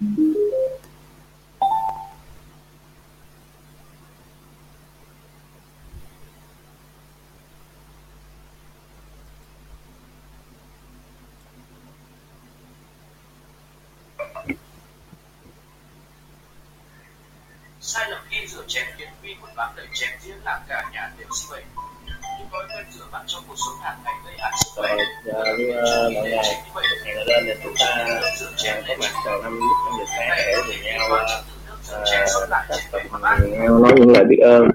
sai lầm khi rửa chén khiến vi khuẩn bám đầy chén diễn làm cả nhà đều sinh bệnh những thói quen hàng ngày như mọi ngày hẹn là lên thì chúng ta uh, có mặt vào năm lúc năm giờ sáng để cùng nhau uh, nói những lời biết ơn.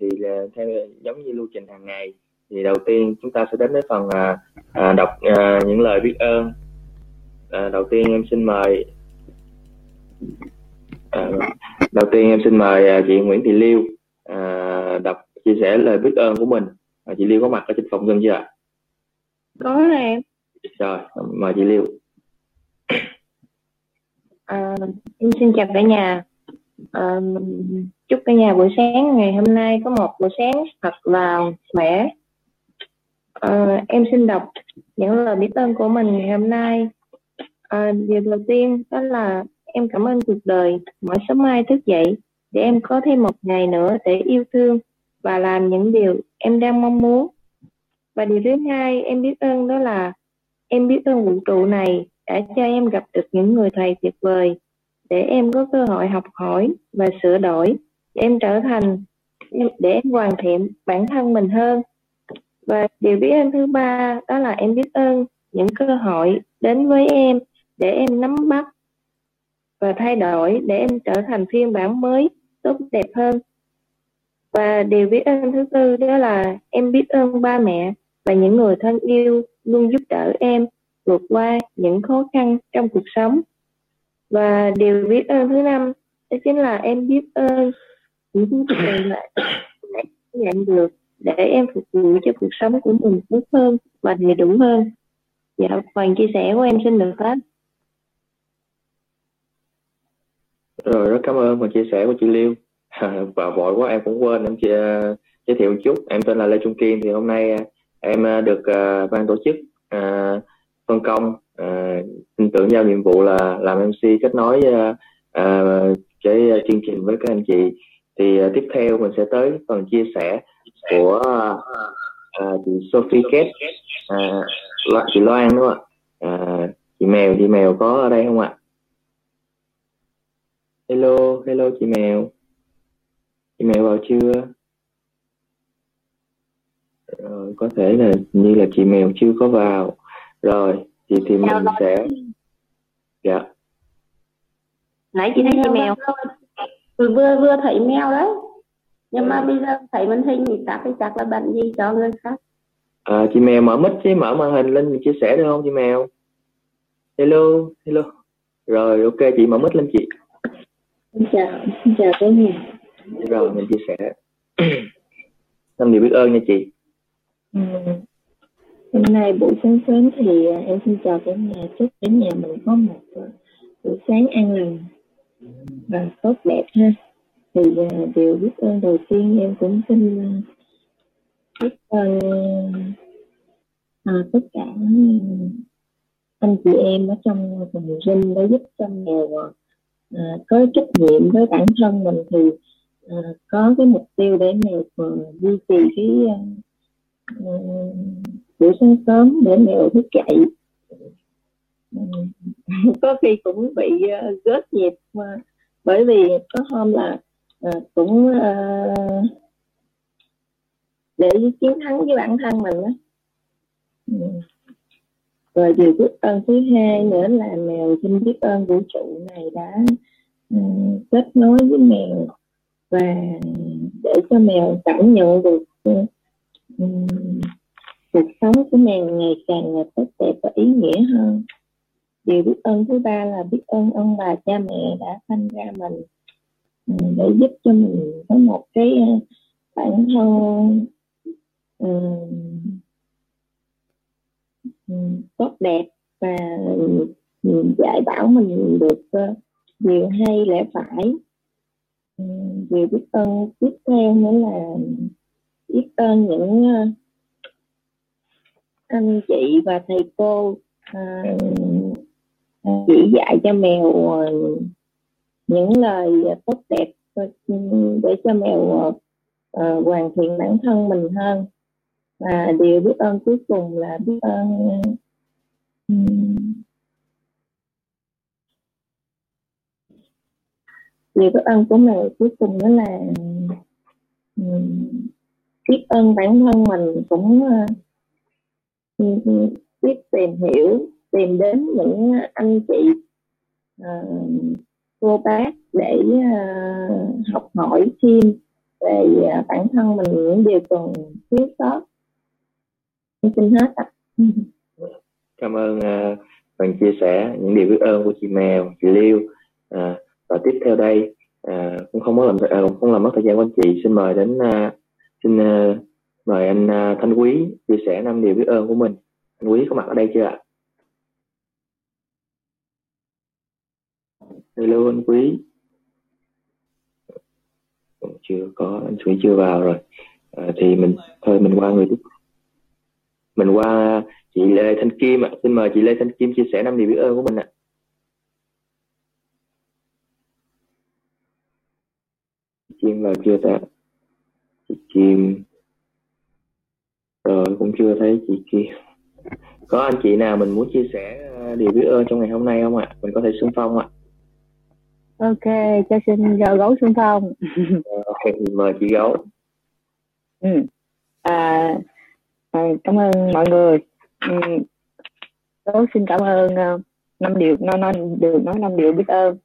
Thì theo giống như lưu trình hàng ngày thì đầu tiên chúng ta sẽ đến với phần uh, đọc uh, những lời biết ơn. Uh, đầu tiên em xin mời uh, đầu tiên em xin mời uh, chị Nguyễn Thị Liêu uh, đọc chia sẻ lời biết ơn của mình uh, chị Liêu có mặt ở trên phòng Ngân chưa ạ? có rồi em. Rồi, mời chị Liêu. à, em xin chào cả nhà. À, chúc cả nhà buổi sáng ngày hôm nay có một buổi sáng thật là khỏe. À, em xin đọc những lời biết ơn của mình ngày hôm nay. À, điều đầu tiên đó là em cảm ơn cuộc đời. Mỗi sớm mai thức dậy để em có thêm một ngày nữa để yêu thương và làm những điều em đang mong muốn. Và điều thứ hai, em biết ơn đó là em biết ơn vũ trụ này đã cho em gặp được những người thầy tuyệt vời để em có cơ hội học hỏi và sửa đổi, để em trở thành, để em hoàn thiện bản thân mình hơn. Và điều biết ơn thứ ba đó là em biết ơn những cơ hội đến với em để em nắm bắt và thay đổi, để em trở thành phiên bản mới, tốt đẹp hơn và điều biết ơn thứ tư đó là em biết ơn ba mẹ và những người thân yêu luôn giúp đỡ em vượt qua những khó khăn trong cuộc sống. Và điều biết ơn thứ năm đó chính là em biết ơn những thứ lại nhận được để em phục vụ cho cuộc sống của mình tốt hơn và đầy đủ hơn. Dạ phần chia sẻ của em xin được hết. Rồi, rất cảm ơn phần chia sẻ của chị Liêu. và vội quá em cũng quên em chia, giới thiệu một chút. Em tên là Lê Trung Kiên thì hôm nay à, em à, được uh, ban tổ chức uh, phân công uh, tin tưởng giao nhiệm vụ là làm MC kết nối uh, uh, cái chương trình với các anh chị. Thì uh, tiếp theo mình sẽ tới phần chia sẻ của uh, chị Sophie Kết uh, chị Loan đúng không ạ? Uh, chị Mèo chị Mèo có ở đây không ạ? Hello hello chị Mèo chị Mèo vào chưa? Rồi có thể là như là chị Mèo chưa có vào. Rồi thì thì mình sẽ dạ. Nãy chị thấy chị mèo. vừa vừa vừa thấy mèo đấy. Nhưng mà bây giờ thấy màn hình thì chắc thì chắc là bạn gì cho người khác. À, chị mèo mở mic chứ mở màn hình lên mình chia sẻ được không chị mèo? Hello hello. Rồi ok chị mở mic lên chị. Xin chào xin chào cả nhà rồi mình chia sẻ. Năm điều biết ơn nha chị. Ừ. hôm nay buổi sáng sớm thì à, em xin chào cả nhà. Chúc cả nhà mình có một à, buổi sáng an lành và tốt đẹp ha. Thì à, điều biết ơn đầu tiên em cũng xin biết ơn à, tất cả anh chị em ở trong vùng rinh đã giúp cho mèo à, có trách nhiệm với bản thân mình. Thì uh, có cái mục tiêu để mèo duy trì cái uh, buổi sáng sớm để mèo thức dậy. Có khi cũng bị uh, gớt nhịp mà bởi vì có hôm là uh, cũng uh, để chiến thắng với bản thân mình đó ừ. rồi điều biết ơn thứ hai nữa là mèo xin biết ơn vũ trụ này đã uh, kết nối với mèo và để cho mèo cảm nhận được ừ, cuộc sống của mèo ngày càng tốt đẹp và ý nghĩa hơn. Điều biết ơn thứ ba là biết ơn ông bà cha mẹ đã sinh ra mình ừ, để giúp cho mình có một cái ờ, bản thân um, tốt đẹp và dạy bảo mình được uh, điều hay lẽ phải. Ừ, điều biết ơn tiếp theo nữa là biết ơn những ờ, anh chị và thầy cô à, chỉ dạy cho mèo những lời tốt đẹp để cho mèo à, hoàn thiện bản thân mình hơn. Và điều biết ơn cuối cùng là biết ơn ừ, điều biết ơn của mẹ cuối cùng đó là ừ, biết ơn bản thân mình cũng ờ, ừ, ừ, biết tìm hiểu tìm đến những anh chị ờ, cô bác để ờ, học hỏi thêm về bản thân mình những điều cần thiếu sót xin hết ạ. Cảm ơn uh, phần chia sẻ những điều biết ơn của chị Mèo chị Liêu. Uh, và tiếp theo đây uh, cũng không mất làm uh, không làm mất thời gian của anh chị. Xin mời đến uh, xin uh, mời anh uh, Thanh Quý chia sẻ năm điều biết ơn của mình. Anh Quý có mặt ở đây chưa ạ? Hello anh Quý. Chưa có anh Quý chưa vào rồi. À, thì mình thôi mình qua người tiếp. Mình qua chị Lê Thanh Kim ạ. À. xin mời chị Lê Thanh Kim chia sẻ năm điều biết ơn của mình ạ. à. Vào chưa ta chị Kim. Rồi cũng chưa thấy chị Kim. Có anh chị nào mình muốn chia sẻ ờ, điều biết ơn trong ngày hôm nay không ạ? Mình có thể xung phong ạ. Ok cho xin gấu gấu xung phong. Okay, mời chị gấu. Ừ. à, à, cảm ơn mọi người. Ừ. gấu xin cảm ơn uh, năm điều nói nói được nói năm điều biết ơn.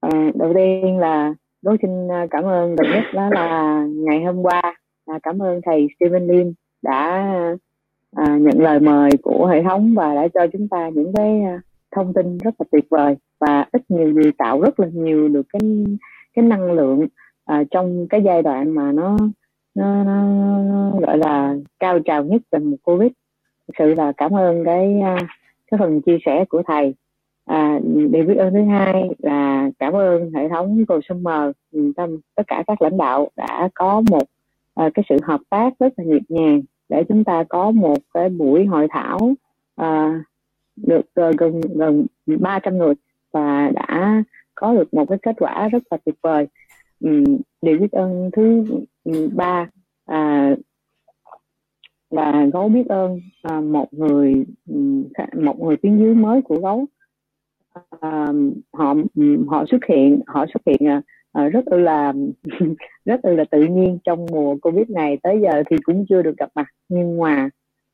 À, đầu tiên là gấu xin à, cảm ơn đầu nhất đó là ngày hôm qua. À, cảm ơn thầy Steven Lim đã à, nhận lời mời của hệ thống và đã cho chúng ta những cái à, thông tin rất là tuyệt vời và ít nhiều gì tạo rất là nhiều được cái cái năng lượng à, trong cái giai đoạn mà nó nó, nó, nó gọi là cao trào nhất về một covid. Thực sự là cảm ơn cái à, cái phần chia sẻ của thầy à, điều biết ơn thứ hai là cảm ơn hệ thống consumer ừ, tâm tất cả các lãnh đạo đã có một à, cái sự hợp tác rất là nhịp nhàng để chúng ta có một cái buổi hội thảo à, được à, gần gần 300 người và đã có được một cái kết quả rất là tuyệt vời. Um, điều biết ơn thứ ừ, ba à, là gấu biết ơn à, một người một người tuyến dưới mới của gấu. Ờ, họ ừ, họ xuất hiện họ xuất hiện uh, rất là rất là tự nhiên trong mùa covid này. Tới giờ thì cũng chưa được gặp mặt nhưng mà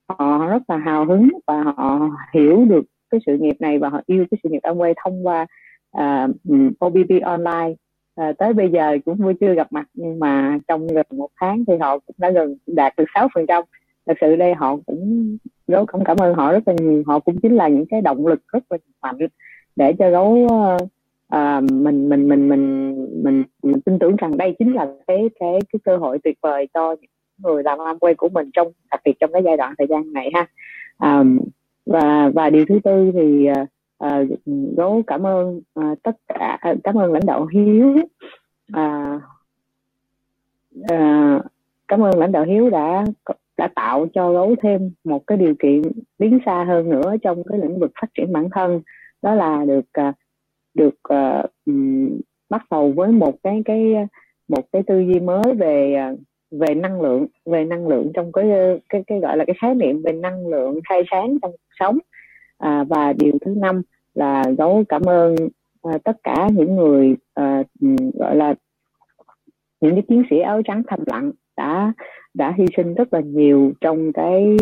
họ rất là hào hứng và họ hiểu được cái sự nghiệp này và họ yêu cái sự nghiệp Amway thông qua ừ, uh, OBB online. À, tới bây giờ cũng chưa chưa gặp mặt nhưng mà trong gần một tháng thì họ cũng đã gần đạt được sáu phần trăm. Thật sự đây họ cũng rất cũng cảm ơn họ rất là nhiều. Họ cũng chính là những cái động lực rất là mạnh để cho gấu ờ, à, mình, mình mình mình mình mình tin tưởng rằng đây chính là cái cái cái cơ hội tuyệt vời cho những người làm Amway của mình trong đặc biệt trong cái giai đoạn thời gian này ha. À, và và điều thứ tư thì à, gấu cảm ơn à, tất cả cảm ơn lãnh đạo hiếu. À, à, cảm ơn lãnh đạo hiếu đã đã tạo cho gấu thêm một cái điều kiện tiến xa hơn nữa trong cái lĩnh vực phát triển bản thân đó là được à, được uh, um, bắt đầu với một cái cái à, một cái tư duy mới về về năng lượng về năng lượng trong cái cái cái gọi là cái khái niệm về năng lượng khai sáng trong cuộc sống. À, và điều thứ năm là dấu cảm ơn à, tất cả những người à, gọi là những cái chiến sĩ áo trắng thầm lặng đã đã hy sinh rất là nhiều trong cái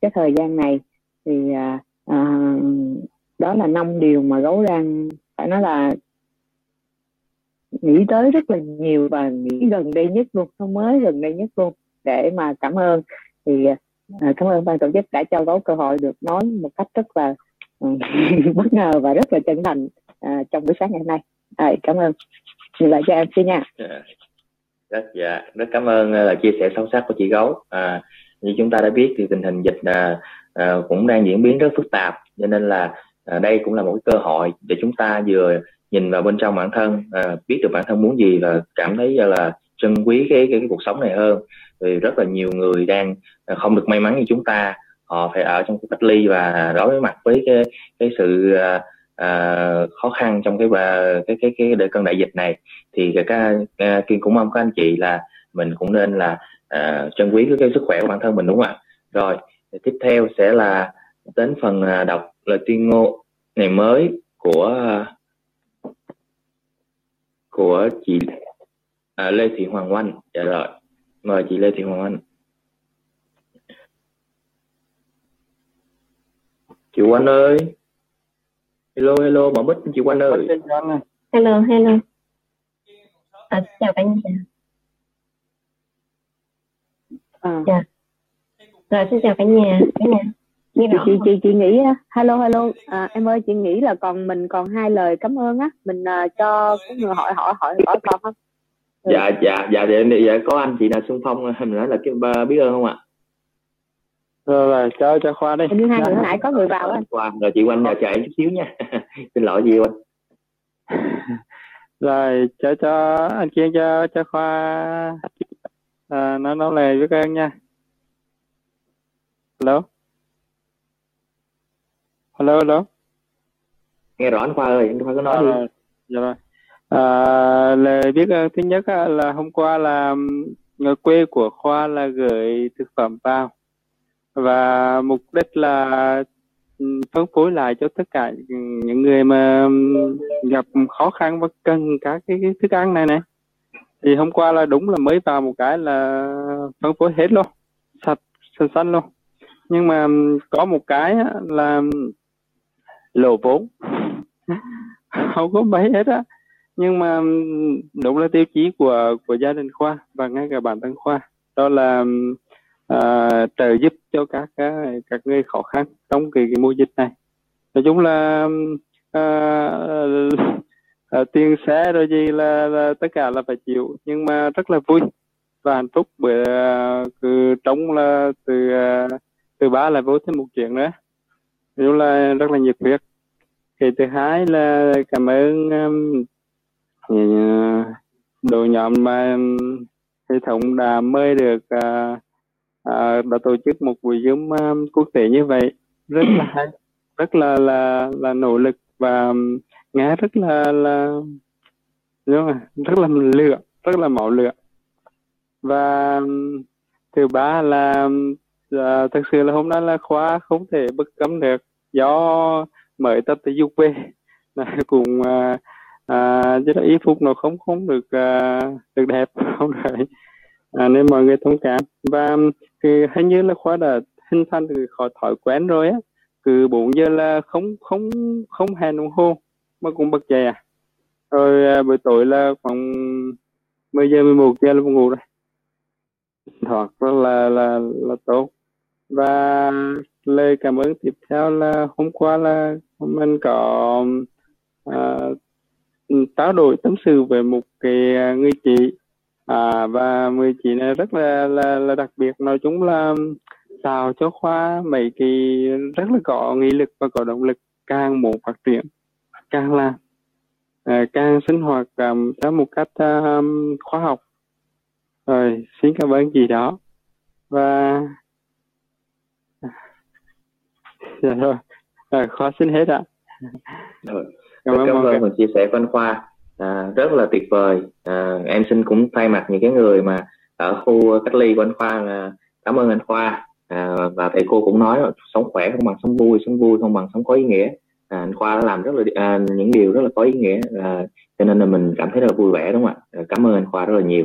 cái thời gian này. Thì à, à, đó là năm điều mà gấu đang phải nói là nghĩ tới rất là nhiều và nghĩ gần đây nhất luôn không mới gần đây nhất luôn. Để mà cảm ơn thì à, cảm ơn ban tổ chức đã cho gấu cơ hội được nói một cách rất là ừ, bất ngờ và rất là chân thành à, trong buổi sáng ngày hôm nay. À, cảm ơn. Nhìn lại cho em xin nha. Rất dạ rất cảm ơn à, là chia sẻ sâu sắc của chị gấu. À, như chúng ta đã biết thì tình hình dịch à, à, cũng đang diễn biến rất phức tạp. Cho nên là à, đây cũng là một cái cơ hội để chúng ta vừa nhìn vào bên trong bản thân à, biết được bản thân muốn gì và cảm thấy là trân quý cái, cái cái cuộc sống này hơn. Vì rất là nhiều người đang à, không được may mắn như chúng ta. Họ phải ở trong cái cách ly và đối mặt với cái cái sự à, à, khó khăn trong cái à, cái cái cái, đợt cơn đại dịch này. Thì các à, kiên cũng mong các anh chị là mình cũng nên là à, trân quý cái, cái sức khỏe của bản thân mình đúng không ạ? Rồi tiếp theo sẽ là đến phần đọc lời tuyên ngôn ngày mới của của chị à, Lê Thị Hoàng Oanh. Dạ rồi mời chị Lê Thị Hoàng Oanh. Chị Oanh ơi. Hello hello mở mic chị Oanh ơi. Hello hello. À, chào cả nhà. À. dạ. Rồi xin chào cả nhà. Cả nhà chị, chị chị chị nghĩ hello hello. À, em ơi chị nghĩ là còn mình còn hai lời cảm ơn á. Mình uh, cho có người hỏi hỏi hỏi hỏi con không? Ừ. dạ dạ dạ thì dạ, có anh chị nào xung phong mình nói là cái biết ơn không ạ? Rồi rồi cho cho khoa đi. Như hai người nãy có người vào á. Khoa rồi chị quanh nhờ chờ em chút xíu nha. Xin lỗi chị quanh rồi cho cho anh kia cho cho khoa à, nó nói lời với các em nha. Hello hello hello. Nghe rõ anh khoa ơi anh khoa có nói à, đi dạ rồi à, lời biết ơn thứ nhất là hôm qua là người quê của khoa là gửi thực phẩm vào. Và mục đích là phân phối lại cho tất cả những người mà gặp khó khăn và cần các cái, cái thức ăn này này. Thì hôm qua là đúng là mới vào một cái là phân phối hết luôn sạch xanh xanh luôn. Nhưng mà có một cái là lô vốn không có mấy hết á. Nhưng mà đúng là tiêu chí của của gia đình khoa và ngay cả bản thân khoa. Đó là uh, trợ giúp cho các à, các người khó khăn trong cái, cái mùa dịch này. Nói chung là uh, uh, tiền xe rồi gì là, là tất cả là phải chịu. Nhưng mà rất là vui và hạnh phúc bởi uh, cứ trống là từ uh, từ ba là vô thêm một chuyện nữa rất là rất là nhiệt huyết. Cái thứ hai là cảm ơn um, uh, đội nhóm mà um, hệ thống đã mời được uh, uh, đã tổ chức một buổi zoom um, quốc tế như vậy. Rất là hay rất là là là nỗ lực và um, nghe rất là là đúng rồi, rất là lựa rất là máu lửa. Và um, thứ ba là um, uh, thực sự là hôm nay là khóa không thể bất cấm được. Do mới tập thể dục về. Là cùng à, à, chứ là ý phục nó không không được à, được đẹp. Không được à, nên mọi người thông cảm. Và thì hình như là khóa đã hình thành từ khỏi thói quen rồi á. Cứ 4 giờ là không không không hẹn đồng hồ mà cũng bật dậy à. Rồi à, buổi tối là khoảng 10 giờ 11 giờ là ngủ rồi. Hoặc là là là tốt và lời cảm ơn tiếp theo là hôm qua là mình có à, trao đổi tâm sự về một cái à, người chị. À, và người chị này rất là là, là đặc biệt. Nói chung là tạo cho khoa mấy cái rất là có nghị lực và có động lực càng muốn phát triển càng làm à, càng sinh hoạt um, theo một cách um, khoa học. Rồi xin cảm ơn chị đó. Và dạ rồi. À, khoa xin hết ạ. Rồi cảm ơn cảm ơn phần chia sẻ của anh khoa. À, rất là tuyệt vời. À, em xin cũng thay mặt những cái người mà ở khu cách ly của anh khoa là cảm ơn anh khoa. À, và thầy cô cũng nói sống khỏe không bằng sống vui sống vui không bằng sống có ý nghĩa. À, anh khoa đã làm rất là à, những điều rất là có ý nghĩa à, cho nên là mình cảm thấy rất là vui vẻ đúng không ạ? À, cảm ơn anh khoa rất là nhiều.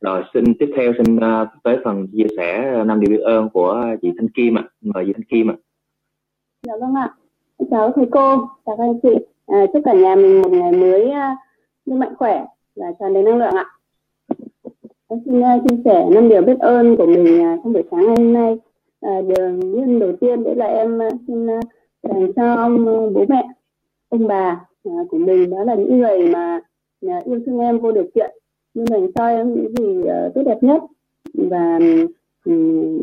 Rồi xin tiếp theo xin uh, tới phần chia sẻ năm điều biết ơn của chị Thanh Kim ạ mời chị Thanh Kim ạ Dạ vâng ạ. Chào thầy cô, chào các anh chị. À, chúc cả nhà mình một ngày mới uh, mạnh khỏe và tràn đầy năng lượng ạ. Tôi xin uh, chia sẻ năm điều biết ơn của mình uh, trong buổi sáng ngày hôm nay. À, điều nhân đầu tiên đấy là em uh, xin uh, dành cho ông uh, bố mẹ, ông bà uh, của mình đó là những người mà uh, yêu thương em vô điều kiện, nhưng dành cho em những gì uh, tốt đẹp nhất và um,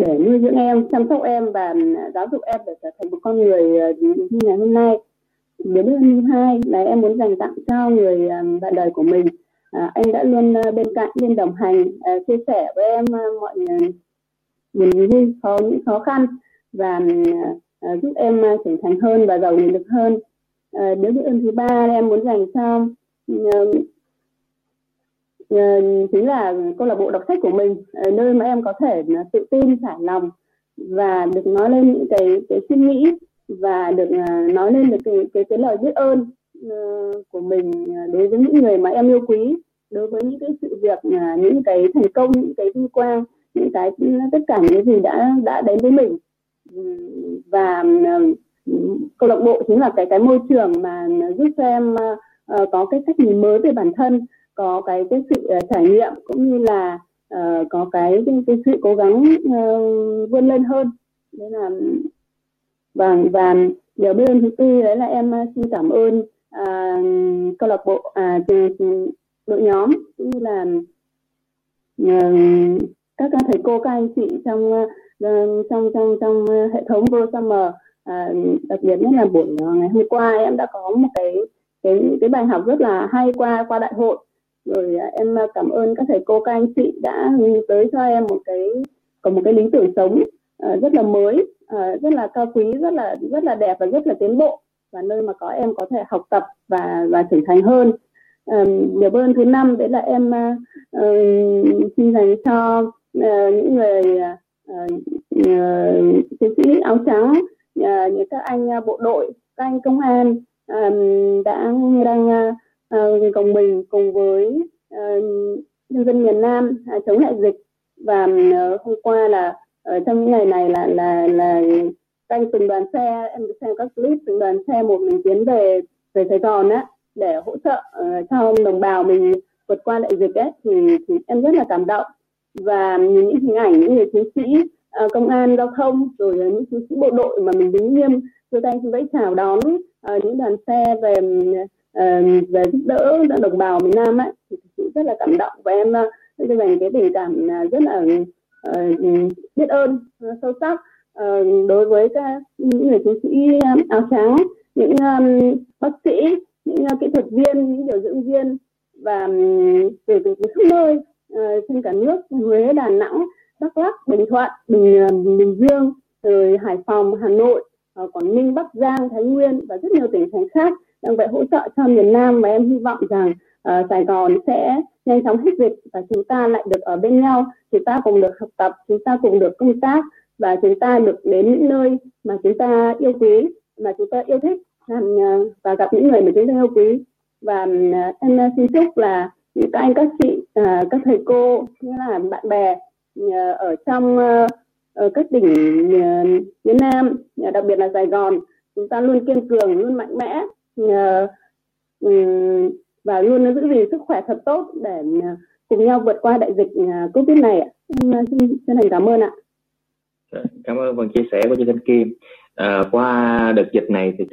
để nuôi dưỡng em chăm sóc em và ừ, giáo dục em để trở thành một con người ờ, như ngày hôm nay. Điều biết ơn thứ hai là em muốn dành tặng cho người ờ, bạn đời của mình. À, anh đã luôn bên cạnh luôn đồng hành à, chia sẻ với em mọi niềm vui khó những khó khăn và à, giúp em trưởng thành hơn và giàu nghị lực hơn. À, điều biết ơn thứ ba em muốn dành cho ừ, Ờ, chính là câu lạc bộ đọc sách của mình nơi mà em có thể ờ, tự tin thả lòng và được nói lên những cái cái suy nghĩ và được ờ, nói lên được cái cái, cái lời biết ơn của mình đối với những người mà em yêu quý đối với những cái sự việc những cái thành công những cái vinh quang những cái ừ, tất cả những cái gì đã đã đến với mình. Ừ, và câu lạc bộ chính là cái cái môi trường mà giúp cho em có cái cách nhìn mới về bản thân có cái cái sự uh, trải nghiệm cũng như là uh, có cái, cái sự cố gắng uh, vươn lên hơn. Nên là và và điều biết ơn thứ tư đấy là em xin cảm ơn uh, câu lạc bộ à, ừ, đội nhóm cũng như là uh, các thầy cô các anh chị trong uh, trong trong trong hệ thống vô Summer à, đặc biệt nhất là buổi ngày hôm qua em đã có một cái cái cái bài học rất là hay qua qua đại hội rồi à, em à, cảm ơn các thầy cô các anh chị đã tới cho em một cái có một cái lý tưởng sống à, rất là mới rất là cao quý rất là rất là đẹp và rất là tiến bộ và nơi mà có em có thể học tập và và trưởng thành hơn. Điều ơn thứ năm đấy là em uh, xin dành cho uh, những người chiến uh, sĩ áo trắng uh, những các anh uh, bộ đội các anh công an đã đang uh, Ờ, gồng mình cùng với uh, nhân dân miền Nam uh, chống lại dịch. Và uh, hôm qua là ở trong những ngày này là là là canh từng đoàn xe em xem các clip từng đoàn xe một mình tiến về về Sài Gòn á để hỗ trợ uh, cho đồng bào mình vượt qua đại dịch ấy thì, thì em rất là cảm động. Và nhìn những hình ảnh những người chiến sĩ uh, công an giao thông rồi những chiến sĩ bộ đội mà mình đứng nghiêm đưa tay vẫy chào đón uh, những đoàn xe về uh, về giúp đỡ đồng bào miền Nam ấy thì sự rất là cảm động và em uh, dành cái tình cảm uh, rất là uh, biết ơn uh, sâu sắc. Uh, đối với các những người chiến sĩ áo trắng những um, bác sĩ những uh, kỹ thuật viên những điều dưỡng viên và um, từ từ khắp nơi uh, trên cả nước Huế Đà Nẵng Đắk Lắk Bình Thuận Bình uh, Bình Dương rồi Hải Phòng Hà Nội Quảng Ninh Bắc Giang Thái Nguyên và rất nhiều tỉnh thành khác đang vậy hỗ trợ cho miền Nam và em hy vọng rằng uh, Sài Gòn sẽ nhanh chóng hết dịch và chúng ta lại được ở bên nhau chúng ta cùng được học tập chúng ta cùng được công tác và chúng ta được đến những nơi mà chúng ta yêu quý mà chúng ta yêu thích. Uh, và gặp những người mà chúng ta yêu quý. Và uh, em xin chúc là các anh các chị uh, các thầy cô như là bạn bè uh, ở trong uh, ở các tỉnh uh, phía Nam uh, đặc biệt là Sài Gòn chúng ta luôn kiên cường luôn mạnh mẽ. Ờ, ừ, và luôn giữ gìn sức khỏe thật tốt để ờ, cùng nhau vượt qua đại dịch ờ, Covid này ạ. Em xin chân thành cảm ơn ạ. Dạ, cảm ơn phần chia sẻ của chị Thanh Kim. À, qua đợt dịch này thì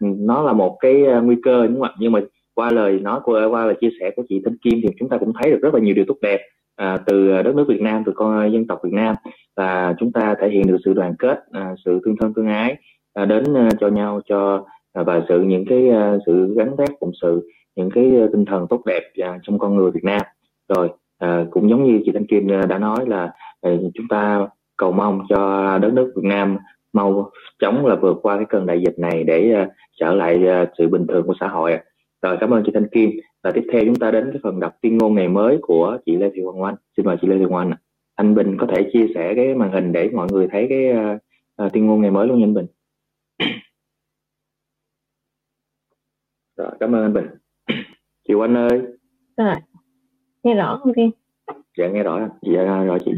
nó là một cái nguy cơ đúng không ạ? Nhưng mà qua lời nói của qua lời chia sẻ của chị Thanh Kim thì chúng ta cũng thấy được rất là nhiều điều tốt đẹp à, từ đất nước Việt Nam, từ con dân tộc Việt Nam và chúng ta thể hiện được sự đoàn kết, à, sự tương thân tương ái à, đến à, cho nhau cho À, và sự những cái à, sự gắn kết cộng sự những cái à, tinh thần tốt đẹp trong con người Việt Nam. Rồi cũng giống như chị Thanh Kim đã nói là chúng ta cầu mong cho đất nước Việt Nam mau chóng là vượt qua cái cơn đại dịch này để trở lại sự bình thường của xã hội rồi cảm ơn chị Thanh Kim. Và tiếp theo chúng ta đến cái phần đọc tuyên ngôn ngày mới của chị Lê Thị Hoàng Oanh. Xin mời chị Lê Thị Hoàng Oanh anh Bình có thể chia sẻ cái màn hình để mọi người thấy cái uh, uh, tuyên ngôn ngày mới luôn nha anh Bình rồi cảm ơn anh Bình. Chị Oanh ơi. Rồi nghe rõ không Kiên? Dạ nghe rõ dạ rồi chị.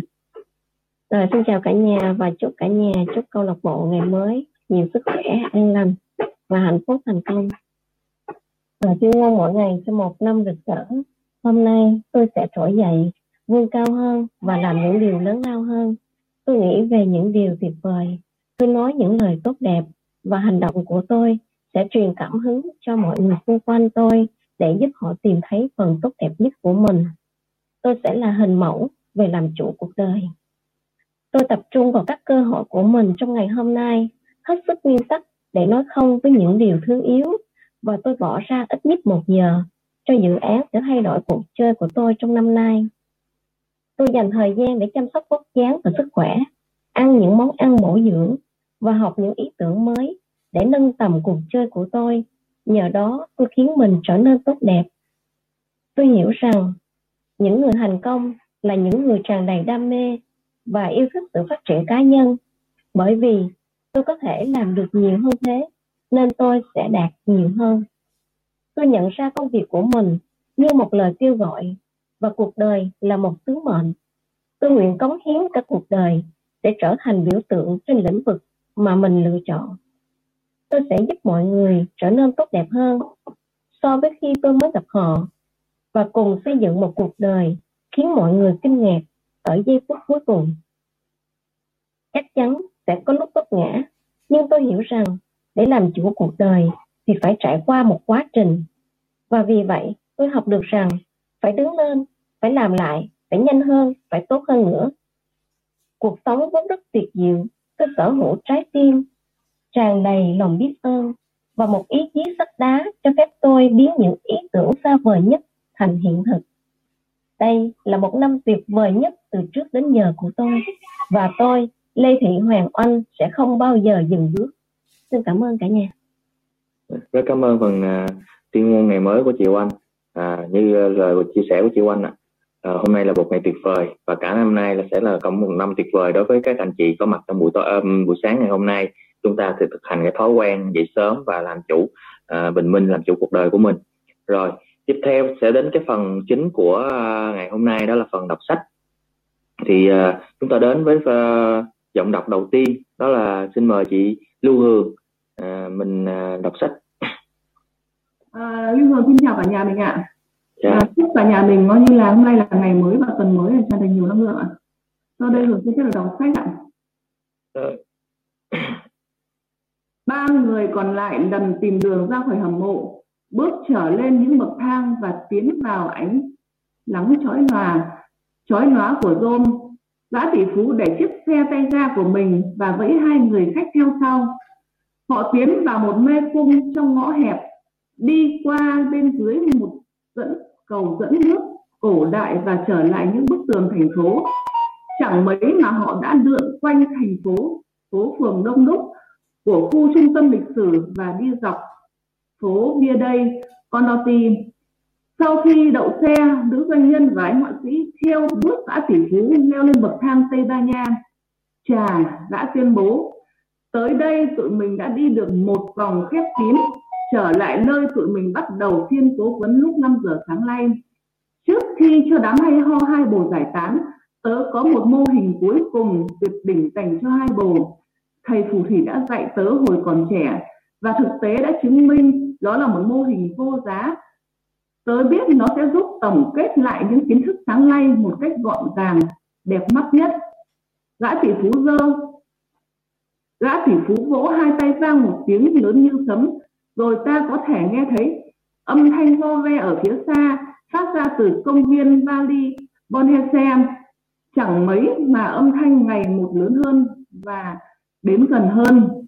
Rồi xin chào cả nhà và chúc cả nhà chúc câu lạc bộ ngày mới nhiều sức khỏe an lành và hạnh phúc thành công. Và chuyên ngôn mỗi ngày trong một năm rực rỡ hôm nay tôi sẽ trỗi dậy vươn cao hơn và làm những điều lớn lao hơn. Tôi nghĩ về những điều tuyệt vời. Tôi nói những lời tốt đẹp và hành động của tôi sẽ truyền cảm hứng cho mọi người xung quanh tôi để giúp họ tìm thấy phần tốt đẹp nhất của mình. Tôi sẽ là hình mẫu về làm chủ cuộc đời. Tôi tập trung vào các cơ hội của mình trong ngày hôm nay, hết sức nguyên tắc để nói không với những điều thứ yếu và tôi bỏ ra ít nhất một giờ cho dự án để thay đổi cuộc chơi của tôi trong năm nay. Tôi dành thời gian để chăm sóc vóc dáng và sức khỏe, ăn những món ăn bổ dưỡng và học những ý tưởng mới để nâng tầm cuộc chơi của tôi nhờ đó, tôi khiến mình trở nên tốt đẹp tôi hiểu rằng những người thành công là những người tràn đầy đam mê và yêu thích sự phát triển cá nhân bởi vì tôi có thể làm được nhiều hơn thế, nên tôi sẽ đạt nhiều hơn tôi nhận ra công việc của mình như một lời kêu gọi và cuộc đời là một sứ mệnh. Tôi nguyện cống hiến cả cuộc đời để trở thành biểu tượng trên lĩnh vực mà mình lựa chọn. Tôi sẽ giúp mọi người trở nên tốt đẹp hơn so với khi tôi mới gặp họ và cùng xây dựng một cuộc đời khiến mọi người kinh ngạc ở giây phút cuối cùng. Chắc chắn sẽ có lúc vấp ngã, nhưng tôi hiểu rằng để làm chủ cuộc đời thì phải trải qua một quá trình. Và vì vậy, tôi học được rằng phải đứng lên, phải làm lại, phải nhanh hơn, phải tốt hơn nữa. Cuộc sống vốn rất tuyệt diệu, tôi sở hữu trái tim, tràn đầy lòng biết ơn và một ý chí sắt đá cho phép tôi biến những ý tưởng xa vời nhất thành hiện thực. Đây là một năm tuyệt vời nhất từ trước đến giờ của tôi và tôi, Lê Thị Hoàng Oanh sẽ không bao giờ dừng bước. Xin cảm ơn cả nhà. Rất cảm ơn phần uh, tuyên ngôn ngày mới của chị Oanh. À, như uh, lời chia sẻ của chị Oanh ạ. À, hôm nay là một ngày tuyệt vời và cả năm nay là sẽ là cộng một năm tuyệt vời đối với các anh chị có mặt trong buổi tối um, buổi sáng ngày hôm nay chúng ta sẽ thực hành cái thói quen dậy sớm và làm chủ uh, bình minh làm chủ cuộc đời của mình. Rồi tiếp theo sẽ đến cái phần chính của uh, ngày hôm nay đó là phần đọc sách. Thì uh, chúng ta đến với uh, giọng đọc đầu tiên đó là xin mời chị Lưu Hương uh, mình uh, đọc sách. À, Lưu Hương xin chào cả nhà mình ạ. Dạ. à, chúc cả nhà mình coi như là hôm nay là ngày mới và tuần mới là tràn đầy nhiều năng lượng ạ. Sau đây Hương sẽ tiếp tục đọc sách ạ ba người còn lại lần tìm đường ra khỏi hầm mộ, bước trở lên những bậc thang và tiến vào ánh nắng chói lòa, chói lóa của rôm. Gã tỷ phú để chiếc xe tay ga của mình và vẫy hai người khách theo sau. Họ tiến vào một mê cung trong ngõ hẹp, đi qua bên dưới một dẫn, cầu dẫn nước cổ đại và trở lại những bức tường thành phố. Chẳng mấy mà họ đã lượn quanh thành phố phố phường đông đúc của khu trung tâm lịch sử và đi dọc phố Bia Đây, Condotti. Sau khi đậu xe, nữ doanh nhân và anh họa sĩ theo bước xã tỷ phú leo lên bậc thang Tây Ban Nha. Chà, đã tuyên bố, tới đây tụi mình đã đi được một vòng khép kín, trở lại nơi tụi mình bắt đầu phiên cố vấn lúc 5 giờ sáng nay. Trước khi cho đám hay ho hai bồ giải tán, tớ có một mô hình cuối cùng tuyệt đỉnh dành cho hai bồ thầy phù thủy đã dạy tớ hồi còn trẻ và thực tế đã chứng minh đó là một mô hình vô giá. Tớ biết nó sẽ giúp tổng kết lại những kiến thức sáng nay một cách gọn gàng, đẹp mắt nhất. Gã tỷ phú dơ gã tỷ phú vỗ hai tay vang một tiếng lớn như sấm, rồi ta có thể nghe thấy âm thanh vo ve ở phía xa, phát ra từ công viên Valley Bonhesem. Chẳng mấy mà âm thanh ngày một lớn hơn và đến gần hơn.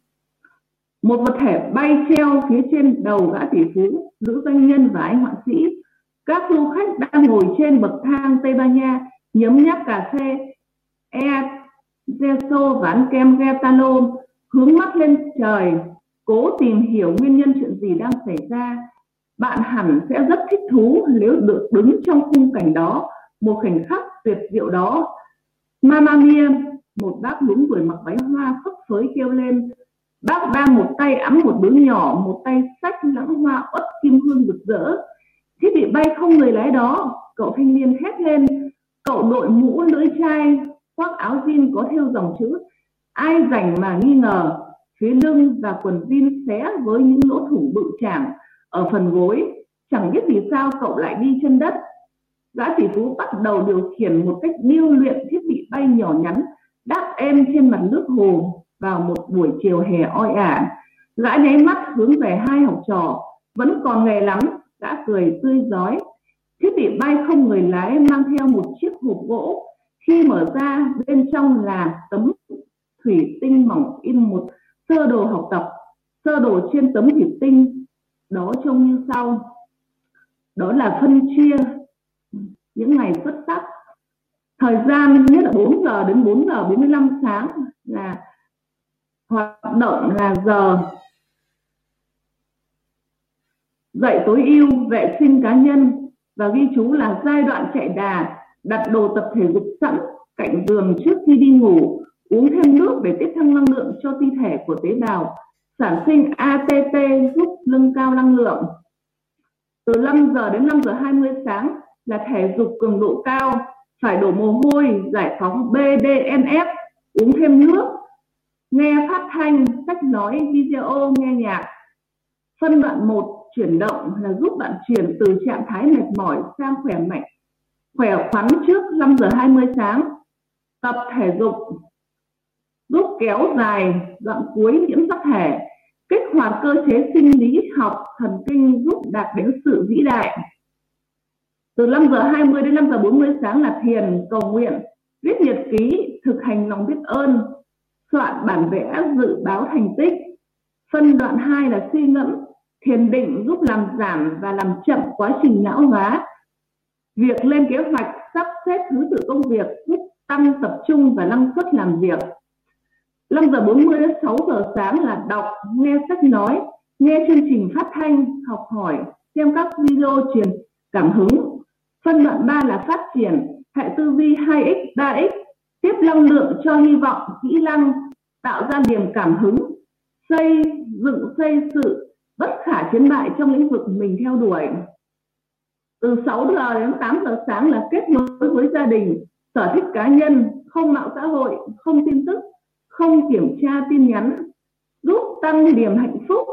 Một vật thể bay treo phía trên đầu gã tỷ phú, nữ doanh nhân và anh họa sĩ. Các du khách đang ngồi trên bậc thang tây ban nha, nhấm nháp cà phê e gesso và ăn kem getalo hướng mắt lên trời, cố tìm hiểu nguyên nhân chuyện gì đang xảy ra. Bạn hẳn sẽ rất thích thú nếu được đứng trong khung cảnh đó, một khoảnh khắc tuyệt diệu đó. Mamma mia! Một bác đúng tuổi mặc váy hoa phấp phới kêu lên. Bác đang một tay ẵm một đứa nhỏ, một tay sách lãng hoa uất kim hương rực rỡ. Thiết bị bay không người lái đó, cậu thanh niên hét lên. Cậu đội mũ lưỡi chai, khoác áo jean có theo dòng chữ, ai rảnh mà nghi ngờ phía lưng và quần jean xé với những lỗ thủng bự chảng ở phần gối. Chẳng biết vì sao cậu lại đi chân đất. Gã tỷ phú bắt đầu điều khiển một cách điêu luyện thiết bị bay nhỏ nhắn đáp em trên mặt nước hồ vào một buổi chiều hè oi ả. Gã nháy mắt hướng về hai học trò, vẫn còn nghề lắm, đã cười tươi giói. Thiết bị bay không người lái mang theo một chiếc hộp gỗ, khi mở ra, bên trong là tấm thủy tinh mỏng in một sơ đồ học tập, sơ đồ trên tấm thủy tinh, đó trông như sau. Đó là phân chia những ngày xuất sắc thời gian mình biết là 4 giờ đến 4 giờ 45 sáng là hoạt động là giờ dậy tối ưu vệ sinh cá nhân và ghi chú là giai đoạn chạy đà, đặt đồ tập thể dục sẵn cạnh giường trước khi đi ngủ, uống thêm nước để tiếp thêm năng lượng cho ti thể của tế bào, sản sinh ATP giúp nâng cao năng lượng. Từ 5 giờ đến 5 giờ 20 sáng là thể dục cường độ cao phải đổ mồ hôi, giải phóng BDNF uống thêm nước, nghe phát thanh sách nói, video, nghe nhạc. Phân đoạn 1 chuyển động là giúp bạn chuyển từ trạng thái mệt mỏi sang khỏe mạnh, khỏe khoắn trước 5 giờ 20 sáng. Tập thể dục, giúp kéo dài đoạn cuối nhiễm sắc thể, kích hoạt cơ chế sinh lý học thần kinh giúp đạt đến sự vĩ đại từ 5 giờ 20 đến 5 giờ 40 sáng là thiền cầu nguyện viết nhật ký thực hành lòng biết ơn soạn bản vẽ dự báo thành tích. Phân đoạn 2 là suy ngẫm thiền định giúp làm giảm và làm chậm quá trình não hóa. Việc lên kế hoạch sắp xếp thứ tự công việc giúp tăng tập trung và năng suất làm việc. 5 giờ 40 đến 6 giờ sáng là đọc, nghe sách nói, nghe chương trình phát thanh, học hỏi, xem các video truyền cảm hứng. Phân đoạn 3 là phát triển hệ tư duy 2x, 3x, tiếp năng lượng cho hy vọng, kỹ năng, tạo ra niềm cảm hứng, xây dựng xây sự bất khả chiến bại trong lĩnh vực mình theo đuổi. Từ 6 giờ đến 8 giờ sáng là kết nối với gia đình, sở thích cá nhân, không mạng xã hội, không tin tức, không kiểm tra tin nhắn, giúp tăng điểm hạnh phúc,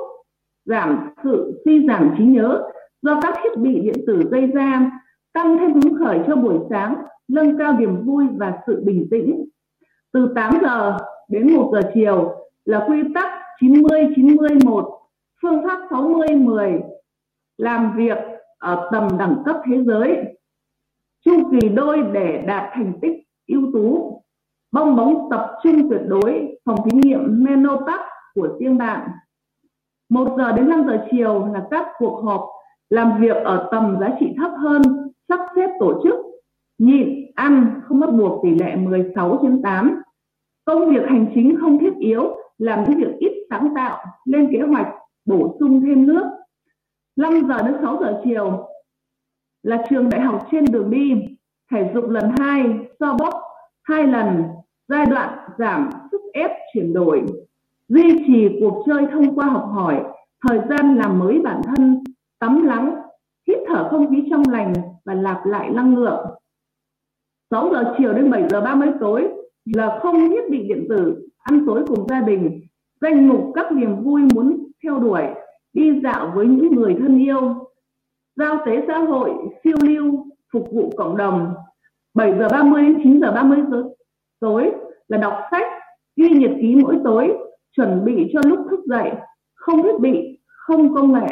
giảm sự suy giảm trí nhớ do các thiết bị điện tử gây ra, tăng thêm hứng khởi cho buổi sáng, nâng cao niềm vui và sự bình tĩnh. Từ 8 giờ đến 1 giờ chiều là quy tắc 90 90 1, phương pháp 60 10, làm việc ở tầm đẳng cấp thế giới. Chu kỳ đôi để đạt thành tích ưu tú bong bóng tập trung tuyệt đối phòng thí nghiệm Menopac của riêng bạn. 1 giờ đến 5 giờ chiều là các cuộc họp làm việc ở tầm giá trị thấp hơn, sắp xếp tổ chức, nhịn, ăn, không bắt buộc tỷ lệ 16 trên 8. Công việc hành chính không thiết yếu, làm những việc ít sáng tạo, lên kế hoạch, bổ sung thêm nước. 5 giờ đến 6 giờ chiều là trường đại học trên đường đi, thể dục lần 2, so bóc hai lần giai đoạn giảm sức ép chuyển đổi duy trì cuộc chơi thông qua học hỏi thời gian làm mới bản thân tắm lắng hít thở không khí trong lành và lặp lại năng lượng. 6 giờ chiều đến 7 giờ 30 tối là không thiết bị điện tử, ăn tối cùng gia đình, danh mục các niềm vui muốn theo đuổi, đi dạo với những người thân yêu, giao tế xã hội, phiêu lưu, phục vụ cộng đồng. 7 giờ 30 đến 9 giờ 30 giờ tối là đọc sách, ghi nhật ký mỗi tối, chuẩn bị cho lúc thức dậy. Không thiết bị, không công nghệ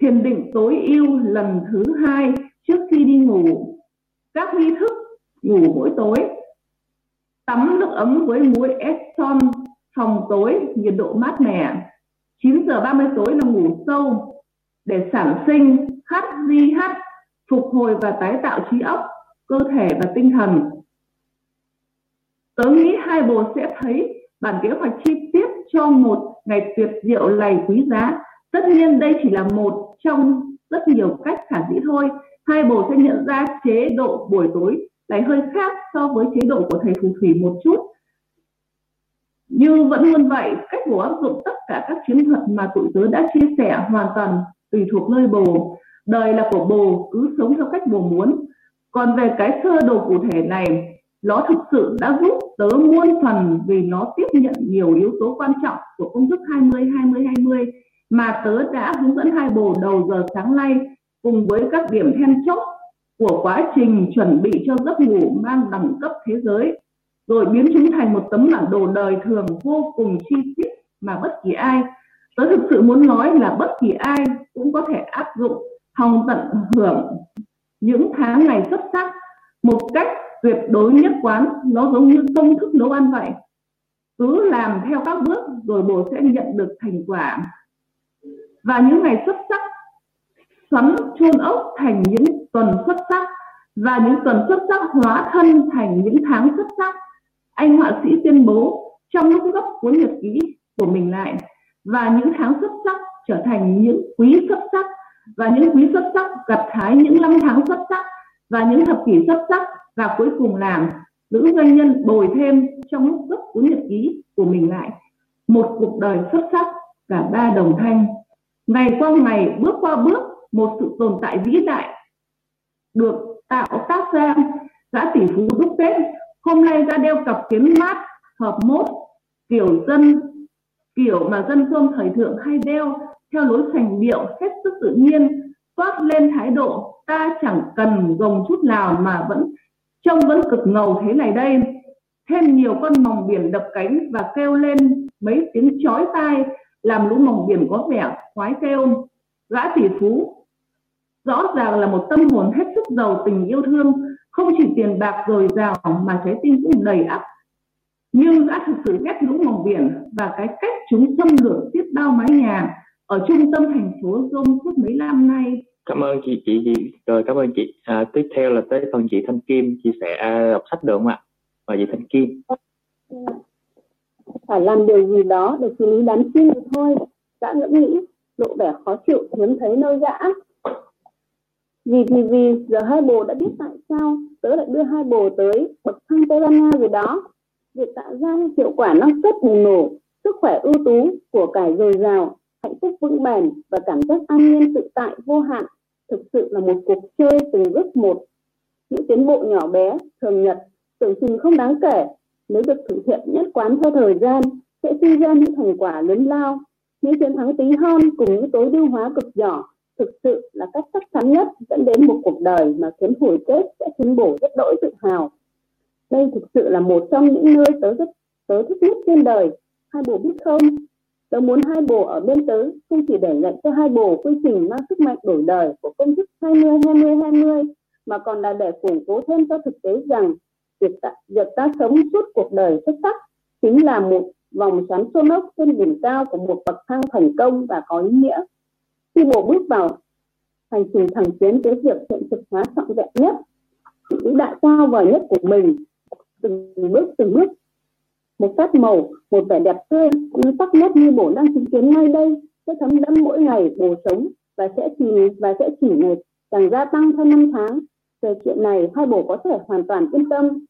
thiền định tối ưu lần thứ hai trước khi đi ngủ. Các nghi thức ngủ mỗi tối, tắm nước ấm với muối Epsom phòng tối, nhiệt độ mát mẻ. 9 giờ 30 tối là ngủ sâu để sản sinh HGH phục hồi và tái tạo trí óc, cơ thể và tinh thần. Tớ nghĩ hai bồ sẽ thấy bản kế hoạch chi tiết cho một ngày tuyệt diệu này quý giá tất nhiên đây chỉ là một trong rất nhiều cách khả dĩ thôi. Hai bồ sẽ nhận ra chế độ buổi tối lại hơi khác so với chế độ của thầy phù thủy một chút. Như vẫn luôn vậy, cách bổ áp dụng tất cả các chiến thuật mà tụi tớ đã chia sẻ hoàn toàn tùy thuộc nơi bồ. Đời là của bồ, cứ sống theo cách bồ muốn. Còn về cái sơ đồ cụ thể này, nó thực sự đã giúp tớ muôn phần vì nó tiếp nhận nhiều yếu tố quan trọng của công thức 20 20 20 mà tớ đã hướng dẫn hai bồ đầu giờ sáng nay cùng với các điểm then chốt của quá trình chuẩn bị cho giấc ngủ mang đẳng cấp thế giới, rồi biến chúng thành một tấm bản đồ đời thường vô cùng chi tiết mà bất kỳ ai, tớ thực sự muốn nói là bất kỳ ai cũng có thể áp dụng, hòng tận hưởng những tháng ngày xuất sắc một cách tuyệt đối nhất quán. Nó giống như công thức nấu ăn vậy, cứ làm theo các bước rồi bồ sẽ nhận được thành quả và những ngày xuất sắc sấm chôn ốc thành những tuần xuất sắc, và những tuần xuất sắc hóa thân thành những tháng xuất sắc. Anh họa sĩ tuyên bố, trong lúc gấp cuốn nhật ký của mình lại, và những tháng xuất sắc trở thành những quý xuất sắc, và những quý xuất sắc gặt hái những năm tháng xuất sắc, và những thập kỷ xuất sắc, và cuối cùng làm nữ doanh nhân bồi thêm trong lúc gấp cuốn nhật ký của mình lại. Một cuộc đời xuất sắc cả ba đồng thanh ngày qua ngày bước qua bước, một sự tồn tại vĩ đại được tạo tác ra. Gã tỷ phú đúc kết. Hôm nay ra đeo cặp kiến mát hợp mốt, kiểu dân, kiểu mà dân phương thời thượng hay đeo theo lối sành điệu hết sức tự nhiên, toát lên thái độ. Ta chẳng cần gồng chút nào mà vẫn, trông vẫn cực ngầu thế này đây. Thêm nhiều con mòng biển đập cánh và kêu lên mấy tiếng chói tai làm lũ mòng biển có vẻ khoái kêu gã tỷ phú rõ ràng là một tâm hồn hết sức giàu tình yêu thương không chỉ tiền bạc dồi dào mà trái tim cũng đầy ắp nhưng đã thực sự ghét lũ mòng biển và cái cách chúng xâm lược tiếp bao mái nhà ở trung tâm thành phố Rome suốt mấy năm nay. Cảm ơn chị chị chị rồi cảm ơn chị. À, tiếp theo là tới phần chị Thanh Kim chia sẻ à, đọc sách được không ạ? Mời chị Thanh Kim. Phải làm điều gì đó để xử lý đám chim được thôi. dã ngẫm nghĩ, lộ vẻ khó chịu hiếm thấy nơi gã. Vì thì vì giờ hai bồ đã biết tại sao tớ lại đưa hai bồ tới bậc thang Tây Ban Nha rồi đó. Việc tạo ra hiệu quả năng suất bùng nổ, sức khỏe ưu tú, của cải dồi dào, hạnh phúc vững bền và cảm giác an nhiên tự tại vô hạn thực sự là một cuộc chơi từng bước một. Những tiến bộ nhỏ bé, thường nhật, tưởng chừng không đáng kể nếu được thực hiện nhất quán theo thời gian, sẽ sinh ra những thành quả lớn lao. Những chiến thắng tí hon cùng những tối ưu hóa cực nhỏ thực sự là cách chắc chắn nhất dẫn đến một cuộc đời mà khiến hồi kết sẽ khiến bổ rất đỗi tự hào. Đây thực sự là một trong những nơi tớ rất, tớ thích nhất trên đời. Hai bồ biết không? Tớ muốn hai bồ ở bên tớ, không chỉ để nhận cho hai bồ quy trình mang sức mạnh đổi đời của công thức 20-20-20 mà còn là để củng cố thêm cho thực tế rằng việc ta, việc ta sống suốt cuộc đời xuất sắc chính là một vòng xoắn xô nốc trên đỉnh cao của một bậc thang thành công và có ý nghĩa. Khi bộ bước vào hành trình thẳng tiến tới việc hiện thực hóa trọn vẹn nhất, vĩ đại cao vời nhất của mình, từng bước từng bước một phép màu một vẻ đẹp tươi như sắc nét như bổ đang chứng kiến ngay đây sẽ thấm đẫm mỗi ngày bổ sống và sẽ chỉ và sẽ chỉ ngày càng gia tăng theo năm tháng về chuyện này, hai bổ có thể hoàn toàn yên tâm.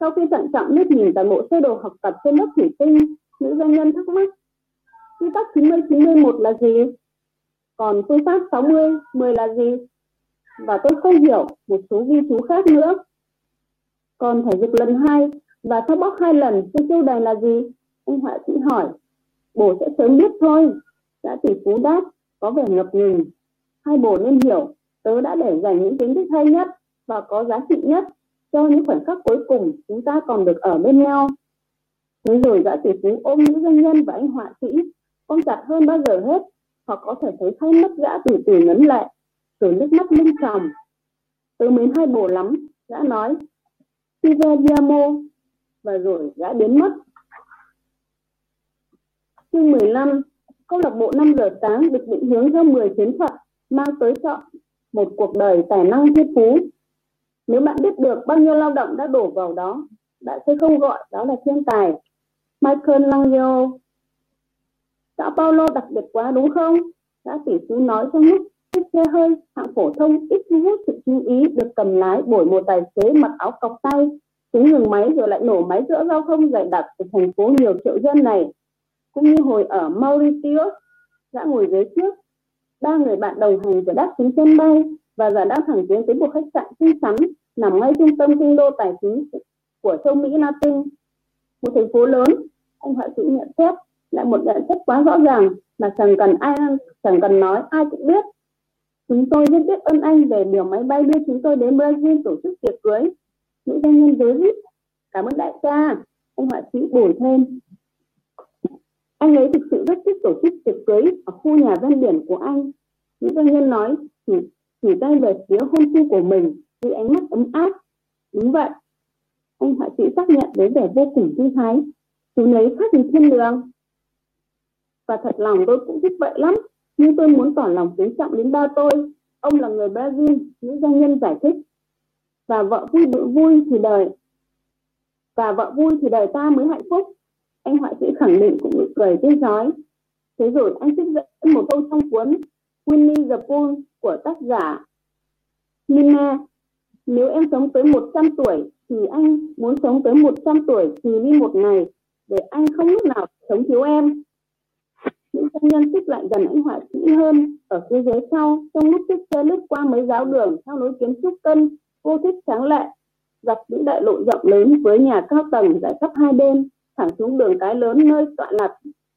Sau khi thận trọng liếc nhìn toàn bộ sơ đồ học tập trên lớp thủy tinh, nữ doanh nhân thắc mắc, quy tắc 90 91 là gì? Còn phương pháp 60 10 là gì? Và tôi không hiểu một số ghi chú khác nữa. Còn thể dục lần hai và thao bóc hai lần trên tiêu đề là gì? Ông họa sĩ hỏi. Bố sẽ sớm biết thôi, đã tỷ phú đáp, có vẻ ngập ngừng. Hai bố nên hiểu tớ đã để dành những kiến thức hay nhất và có giá trị nhất cho những khoảnh khắc cuối cùng chúng ta còn được ở bên nhau. Thế rồi dã tỷ phú ôm nữ doanh nhân và anh họa sĩ ôm chặt hơn bao giờ hết hoặc có thể thấy thay mắt dã từ từ ngấn lệ rồi nước mắt lưng tròng. Tớ mến hai bồ lắm dã nói Sive Diamo. Và rồi đã biến mất. Chương 15, câu lạc bộ 5 giờ sáng được định hướng theo 10 chiến thuật mang tới chọn một cuộc đời tài năng thiên phú. Nếu bạn biết được bao nhiêu lao động đã đổ vào đó, bạn sẽ không gọi đó là thiên tài. Michael Langio Sao Paulo đặc biệt quá đúng không? Đã tỷ phú nói trong lúc chiếc xe hơi hạng phổ thông ít thu hút sự chú ý được cầm lái bởi một tài xế mặc áo cọc tay Chúng ngừng máy rồi lại nổ máy giữa giao thông dày đặc của thành phố nhiều triệu dân này. Cũng như hồi ở Mauritius, đã ngồi ghế trước. Ba người bạn đồng hành của đáp xuống sân bay và giờ đang thẳng tiến tới một khách sạn xinh xắn nằm ngay trung tâm kinh đô tài chính của châu Mỹ Latin. Một thành phố lớn, ông họa sĩ nhận xét lại một nhận xét quá rõ ràng mà chẳng cần ai chẳng cần nói ai cũng biết. Chúng tôi rất biết ơn anh về điều máy bay đưa chúng tôi đến Brazil tổ chức tiệc cưới nữ doanh nhân giới rít cảm ơn đại ca ông họa sĩ bổ thêm anh ấy thực sự rất thích tổ chức tiệc cưới ở khu nhà ven biển của anh. Nữ doanh nhân nói chỉ chỉ tay về phía hôn phu của mình với ánh mắt ấm áp. Đúng vậy. Anh họa sĩ xác nhận với vẻ vô cùng thư thái. Chú ấy khác như thiên đường. Và thật lòng tôi cũng thích vậy lắm, nhưng tôi muốn tỏ lòng kính trọng đến ba tôi. Ông là người brazil nữ doanh nhân giải thích. Và vợ vui vui thì đời. Và vợ vui thì đời ta mới hạnh phúc anh họa sĩ khẳng định cũng nụ cười tươi rói thế rồi anh trích dẫn một câu trong cuốn Winnie the Pooh của tác giả Nina nếu em sống tới 100 tuổi thì anh muốn sống tới 100 tuổi trừ đi một ngày để anh không lúc nào sống thiếu em. Những công nhân xích lại gần anh họa sĩ hơn ở phía dưới sau, trong lúc chiếc xe lướt qua mấy giáo đường, theo lối kiến trúc cân vô thích sáng lệ dọc những đại lộ rộng lớn với nhà cao tầng giải khắp hai bên thẳng xuống đường cái lớn nơi tọa lạc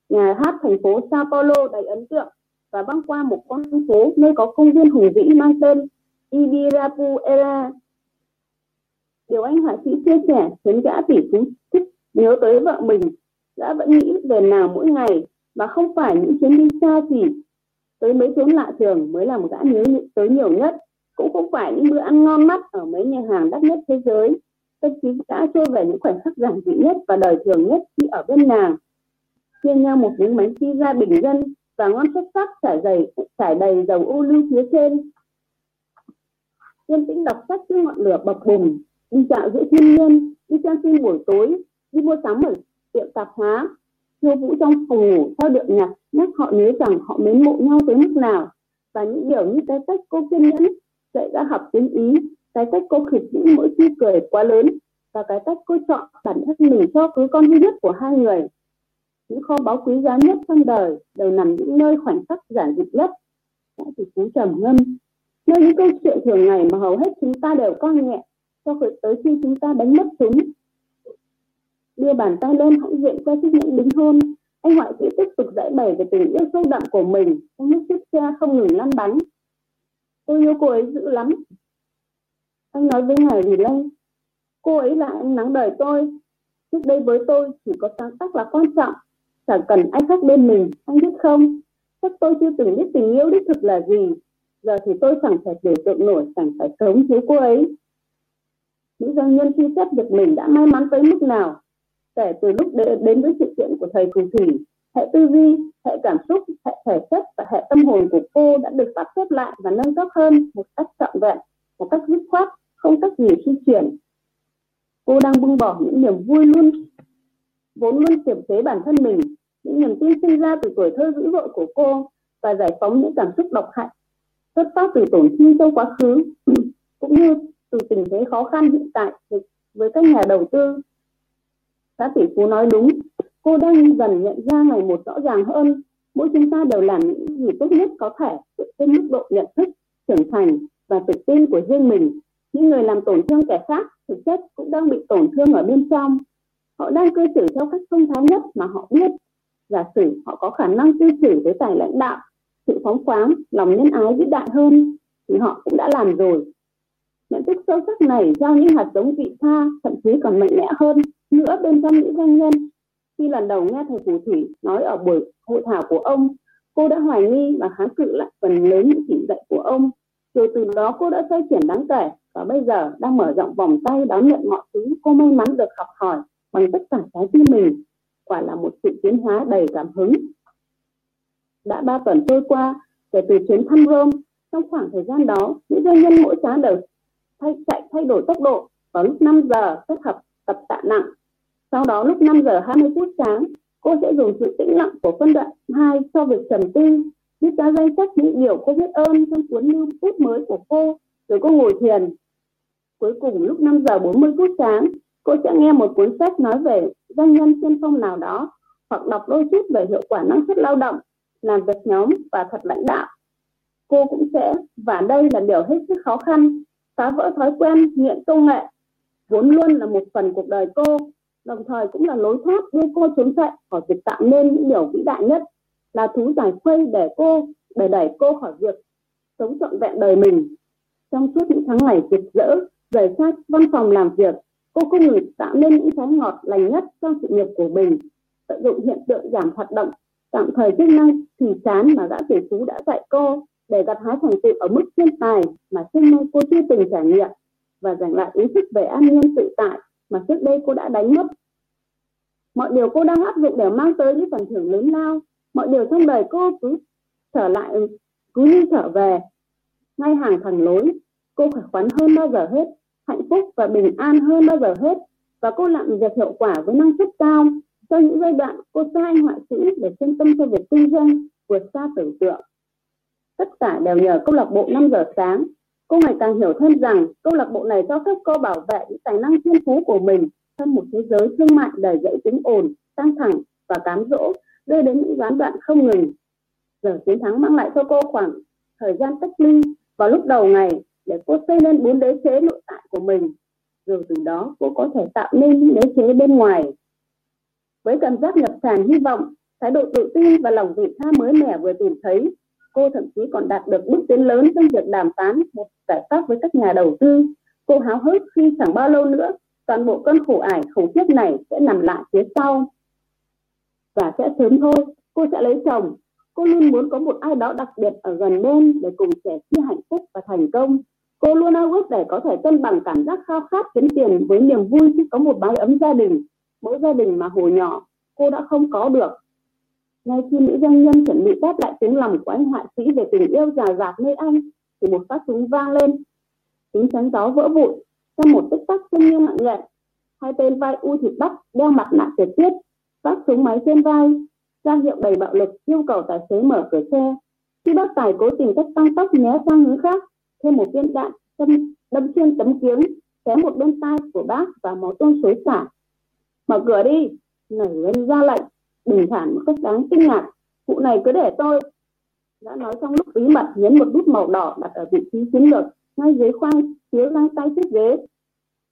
nhà hát thành phố Sao Paulo đầy ấn tượng và băng qua một con phố nơi có công viên hùng vĩ mang tên Ibirapuera. Điều anh họa sĩ chia sẻ khiến gã tỷ phú thích nhớ tới vợ mình, đã vẫn nghĩ về nào mỗi ngày và không phải những chuyến đi xa gì. Tới mấy chốn lạ thường mới làm gã nhớ tới nhiều nhất. Cũng không phải những bữa ăn ngon mắt ở mấy nhà hàng đắt nhất thế giới. Tất chí đã trôi về những khoảnh khắc giản dị nhất và đời thường nhất khi ở bên nàng. Chia nhau một miếng bánh pizza bình dân và ngon xuất sắc trải đầy trải đầy dầu ô lưu phía trên. Yên tĩnh đọc sách dưới ngọn lửa bập bùng, đi dạo giữa thiên nhiên, đi xem phim buổi tối, đi mua sắm ở tiệm tạp hóa. Khiêu vũ trong phòng ngủ theo điệu nhạc, nhắc họ nhớ rằng họ mến mộ nhau tới mức nào. Và những điều như cái cách cô kiên nhẫn dạy đã học tiếng ý cái cách cô khịt những mỗi khi cười quá lớn và cái cách cô chọn bản thân mình cho cứ con duy nhất của hai người những kho báu quý giá nhất trong đời, đều nằm những nơi khoảnh khắc giản dị nhất. Đã từ cú trầm ngâm, nơi những câu chuyện thường ngày mà hầu hết chúng ta đều coi nhẹ, cho tới khi chúng ta đánh mất chúng. Đưa bàn tay lên hãy diện qua chiếc nhẫn đính hôn, anh họa sĩ tiếp tục giải bày về tình yêu sâu đậm của mình trong lúc chiếc xe không ngừng lăn bánh. Tôi yêu cô ấy dữ lắm anh nói với ngài vì lây cô ấy là ánh nắng đời tôi. Trước đây với tôi chỉ có sáng tác là quan trọng, chẳng cần ai khác bên mình, anh biết không? Chắc tôi chưa từng biết tình yêu đích thực là gì. Giờ thì tôi chẳng thể biểu tượng nổi, chẳng phải sống thiếu cô ấy. Những doanh nhân suy xét được mình đã may mắn tới mức nào? Kể từ lúc đến với sự kiện của thầy phù thủy, hệ tư duy, hệ cảm xúc, hệ thể chất và hệ tâm hồn của cô đã được sắp xếp lại và nâng cấp hơn một cách trọn vẹn, một cách dứt khoát không cách gì di chuyển cô đang buông bỏ những niềm vui luôn vốn luôn kiềm chế bản thân mình những niềm tin sinh ra từ tuổi thơ dữ dội của cô và giải phóng những cảm xúc độc hại xuất phát từ tổn thương trong quá khứ cũng như từ tình thế khó khăn hiện tại với các nhà đầu tư Xã tỷ phú nói đúng, cô đang dần nhận ra ngày một rõ ràng hơn, mỗi chúng ta đều làm những gì tốt nhất có thể trên mức độ nhận thức, trưởng thành và tự tin của riêng mình. Những người làm tổn thương kẻ khác thực chất cũng đang bị tổn thương ở bên trong. Họ đang cư xử theo cách thông thái nhất mà họ biết. Giả sử họ có khả năng cư xử với tài lãnh đạo, sự phóng khoáng, lòng nhân ái vĩ đại hơn, thì họ cũng đã làm rồi. Nhận thức sâu sắc này giao những hạt giống vị tha, thậm chí còn mạnh mẽ hơn nữa bên trong những doanh nhân khi lần đầu nghe thầy phù thủy nói ở buổi hội thảo của ông cô đã hoài nghi và kháng cự lại phần lớn những chỉ dạy của ông rồi từ đó cô đã phát triển đáng kể. Và bây giờ đang mở rộng vòng tay đón nhận mọi thứ cô may mắn được học hỏi bằng tất cả trái tim mình. Quả là một sự tiến hóa đầy cảm hứng. Đã ba tuần trôi qua kể từ chuyến thăm Rome trong khoảng thời gian đó những doanh nhân mỗi sáng đều thay chạy thay đổi tốc độ vào lúc 5 giờ kết hợp tập tạ nặng. Sau đó lúc 5 giờ 20 phút sáng, cô sẽ dùng sự tĩnh lặng của phân đoạn 2 cho việc trầm tư, viết ra danh sách những điều cô biết ơn trong cuốn lưu bút mới của cô, rồi cô ngồi thiền. Cuối cùng lúc 5 giờ 40 phút sáng, cô sẽ nghe một cuốn sách nói về doanh nhân tiên phong nào đó, hoặc đọc đôi chút về hiệu quả năng suất lao động, làm việc nhóm và thật lãnh đạo. Cô cũng sẽ, và đây là điều hết sức khó khăn, phá vỡ thói quen nghiện công nghệ, vốn luôn là một phần cuộc đời cô đồng thời cũng là lối thoát đưa cô trốn chạy khỏi việc tạo nên những điều vĩ đại nhất là thú giải khuây để cô, để đẩy cô khỏi việc sống trọn vẹn đời mình. Trong suốt những tháng ngày rực rỡ, rời xa văn phòng làm việc, cô không ngừng tạo nên những trái ngọt lành nhất trong sự nghiệp của mình, tận dụng hiện tượng giảm hoạt động, tạm thời chức năng thì chán mà gã tỷ phú đã dạy cô để gặt hái thành tựu ở mức thiên tài mà trước nay cô chưa từng trải nghiệm và giành lại ý thức về an nhiên tự tại mà trước đây cô đã đánh mất. Mọi điều cô đang áp dụng đều mang tới những phần thưởng lớn lao mọi điều trong đời cô cứ trở lại cứ như trở về. Ngay hàng thẳng lối cô khỏe khoắn hơn bao giờ hết hạnh phúc và bình an hơn bao giờ hết. Và cô làm việc hiệu quả với năng suất cao. Trong những giai đoạn cô sai anh họa sĩ để chuyên tâm cho việc kinh doanh vượt xa tưởng tượng. Tất cả đều nhờ câu lạc bộ 5 giờ sáng. Cô ngày càng hiểu thêm rằng câu lạc bộ này cho phép cô bảo vệ những tài năng thiên phú của mình trong một thế giới thương mại đầy dẫy tính ồn, căng thẳng và cám dỗ đưa đến những gián đoạn không ngừng. Giờ chiến thắng mang lại cho cô khoảng thời gian cách ly vào lúc đầu ngày để cô xây nên bốn đế chế nội tại của mình. Rồi từ đó, cô có thể tạo nên những đế chế bên ngoài. Với cảm giác nhập tràn hy vọng, thái độ tự tin và lòng vị tha mới mẻ vừa tìm thấy, cô thậm chí còn đạt được bước tiến lớn trong việc đàm phán một giải pháp với các nhà đầu tư. Cô háo hức khi chẳng bao lâu nữa, toàn bộ cơn khổ ải khủng khiếp này sẽ nằm lại phía sau và sẽ sớm thôi. Cô sẽ lấy chồng. Cô luôn muốn có một ai đó đặc biệt ở gần bên để cùng sẻ chia hạnh phúc và thành công. Cô luôn ao ước để có thể cân bằng cảm giác khao khát kiếm tiền với niềm vui khi có một mái ấm gia đình. Mỗi gia đình mà hồi nhỏ, cô đã không có được. Ngay khi nữ doanh nhân chuẩn bị đáp lại tiếng lòng của anh họa sĩ về tình yêu già dạt nơi anh, thì một phát súng vang lên. Tiếng chắn gió vỡ vụn, trong một tích tắc sinh như mạng nhện hai tên vai u thịt bắp đeo mặt nạ tuyệt tiết vác súng máy trên vai ra hiệu đầy bạo lực yêu cầu tài xế mở cửa xe. Khi bác tài cố tình cách tăng tốc né sang hướng khác thêm một viên đạn đâm, đâm xuyên tấm kiếng xé một bên tai của bác và máu tuôn xối xả. Mở cửa đi! Nảy lên ra lệnh. Bình thản một cách đáng kinh ngạc. Vụ này cứ để tôi. Đã nói trong lúc bí mật nhấn một nút màu đỏ đặt ở vị trí chiến lược ngay dưới khoang phía găng tay chiếc ghế.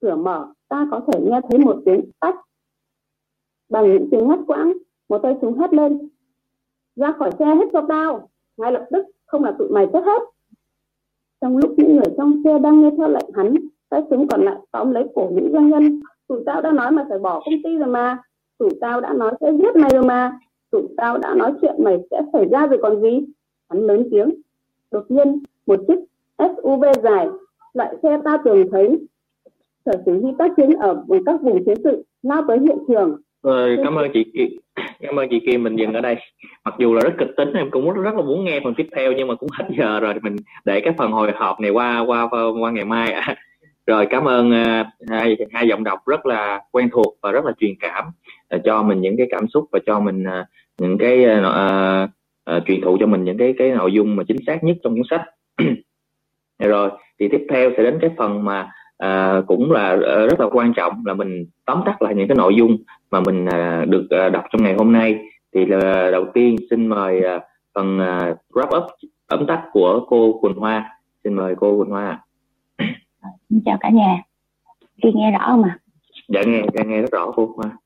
Cửa mở ta có thể nghe thấy một tiếng tách bằng những tiếng ngắt quãng, một tay súng hét lên. Ra khỏi xe hết cho tao, ngay lập tức không là tụi mày chết hết. Trong lúc những người trong xe đang nghe theo lệnh hắn, tay súng còn lại tóm lấy cổ những doanh nhân. Tụi tao đã nói mày phải bỏ công ty rồi mà. Tụi tao đã nói sẽ giết mày rồi mà. Tụi tao đã nói chuyện mày sẽ xảy ra rồi còn gì? Hắn lớn tiếng. Đột nhiên, một chiếc SUV dài, loại xe ta thường thấy. Sở chỉ huy tác chiến ở các vùng chiến sự, lao tới hiện trường. Rồi, cảm ơn chị cảm ơn chị Kim mình dừng ở đây. Mặc dù là rất kịch tính em cũng rất là muốn nghe phần tiếp theo nhưng mà cũng hết giờ rồi mình để cái phần hồi hộp này qua qua qua ngày mai ạ. Rồi cảm ơn uh, hai hai giọng đọc rất là quen thuộc và rất là truyền cảm uh, cho mình những cái cảm xúc và cho mình uh, những cái uh, uh, truyền thụ cho mình những cái cái nội dung mà chính xác nhất trong cuốn sách. Rồi thì tiếp theo sẽ đến cái phần mà à, cũng là ờ, rất là quan trọng là mình tóm tắt lại những cái nội dung mà mình à, được à, đọc trong ngày hôm nay thì là đầu tiên xin mời à, phần à, wrap up tóm tắt của cô Quỳnh Hoa xin mời cô Quỳnh Hoa Xin chào cả nhà. Khi nghe rõ không ạ? dạ nghe dạ nghe rất rõ cô Hoa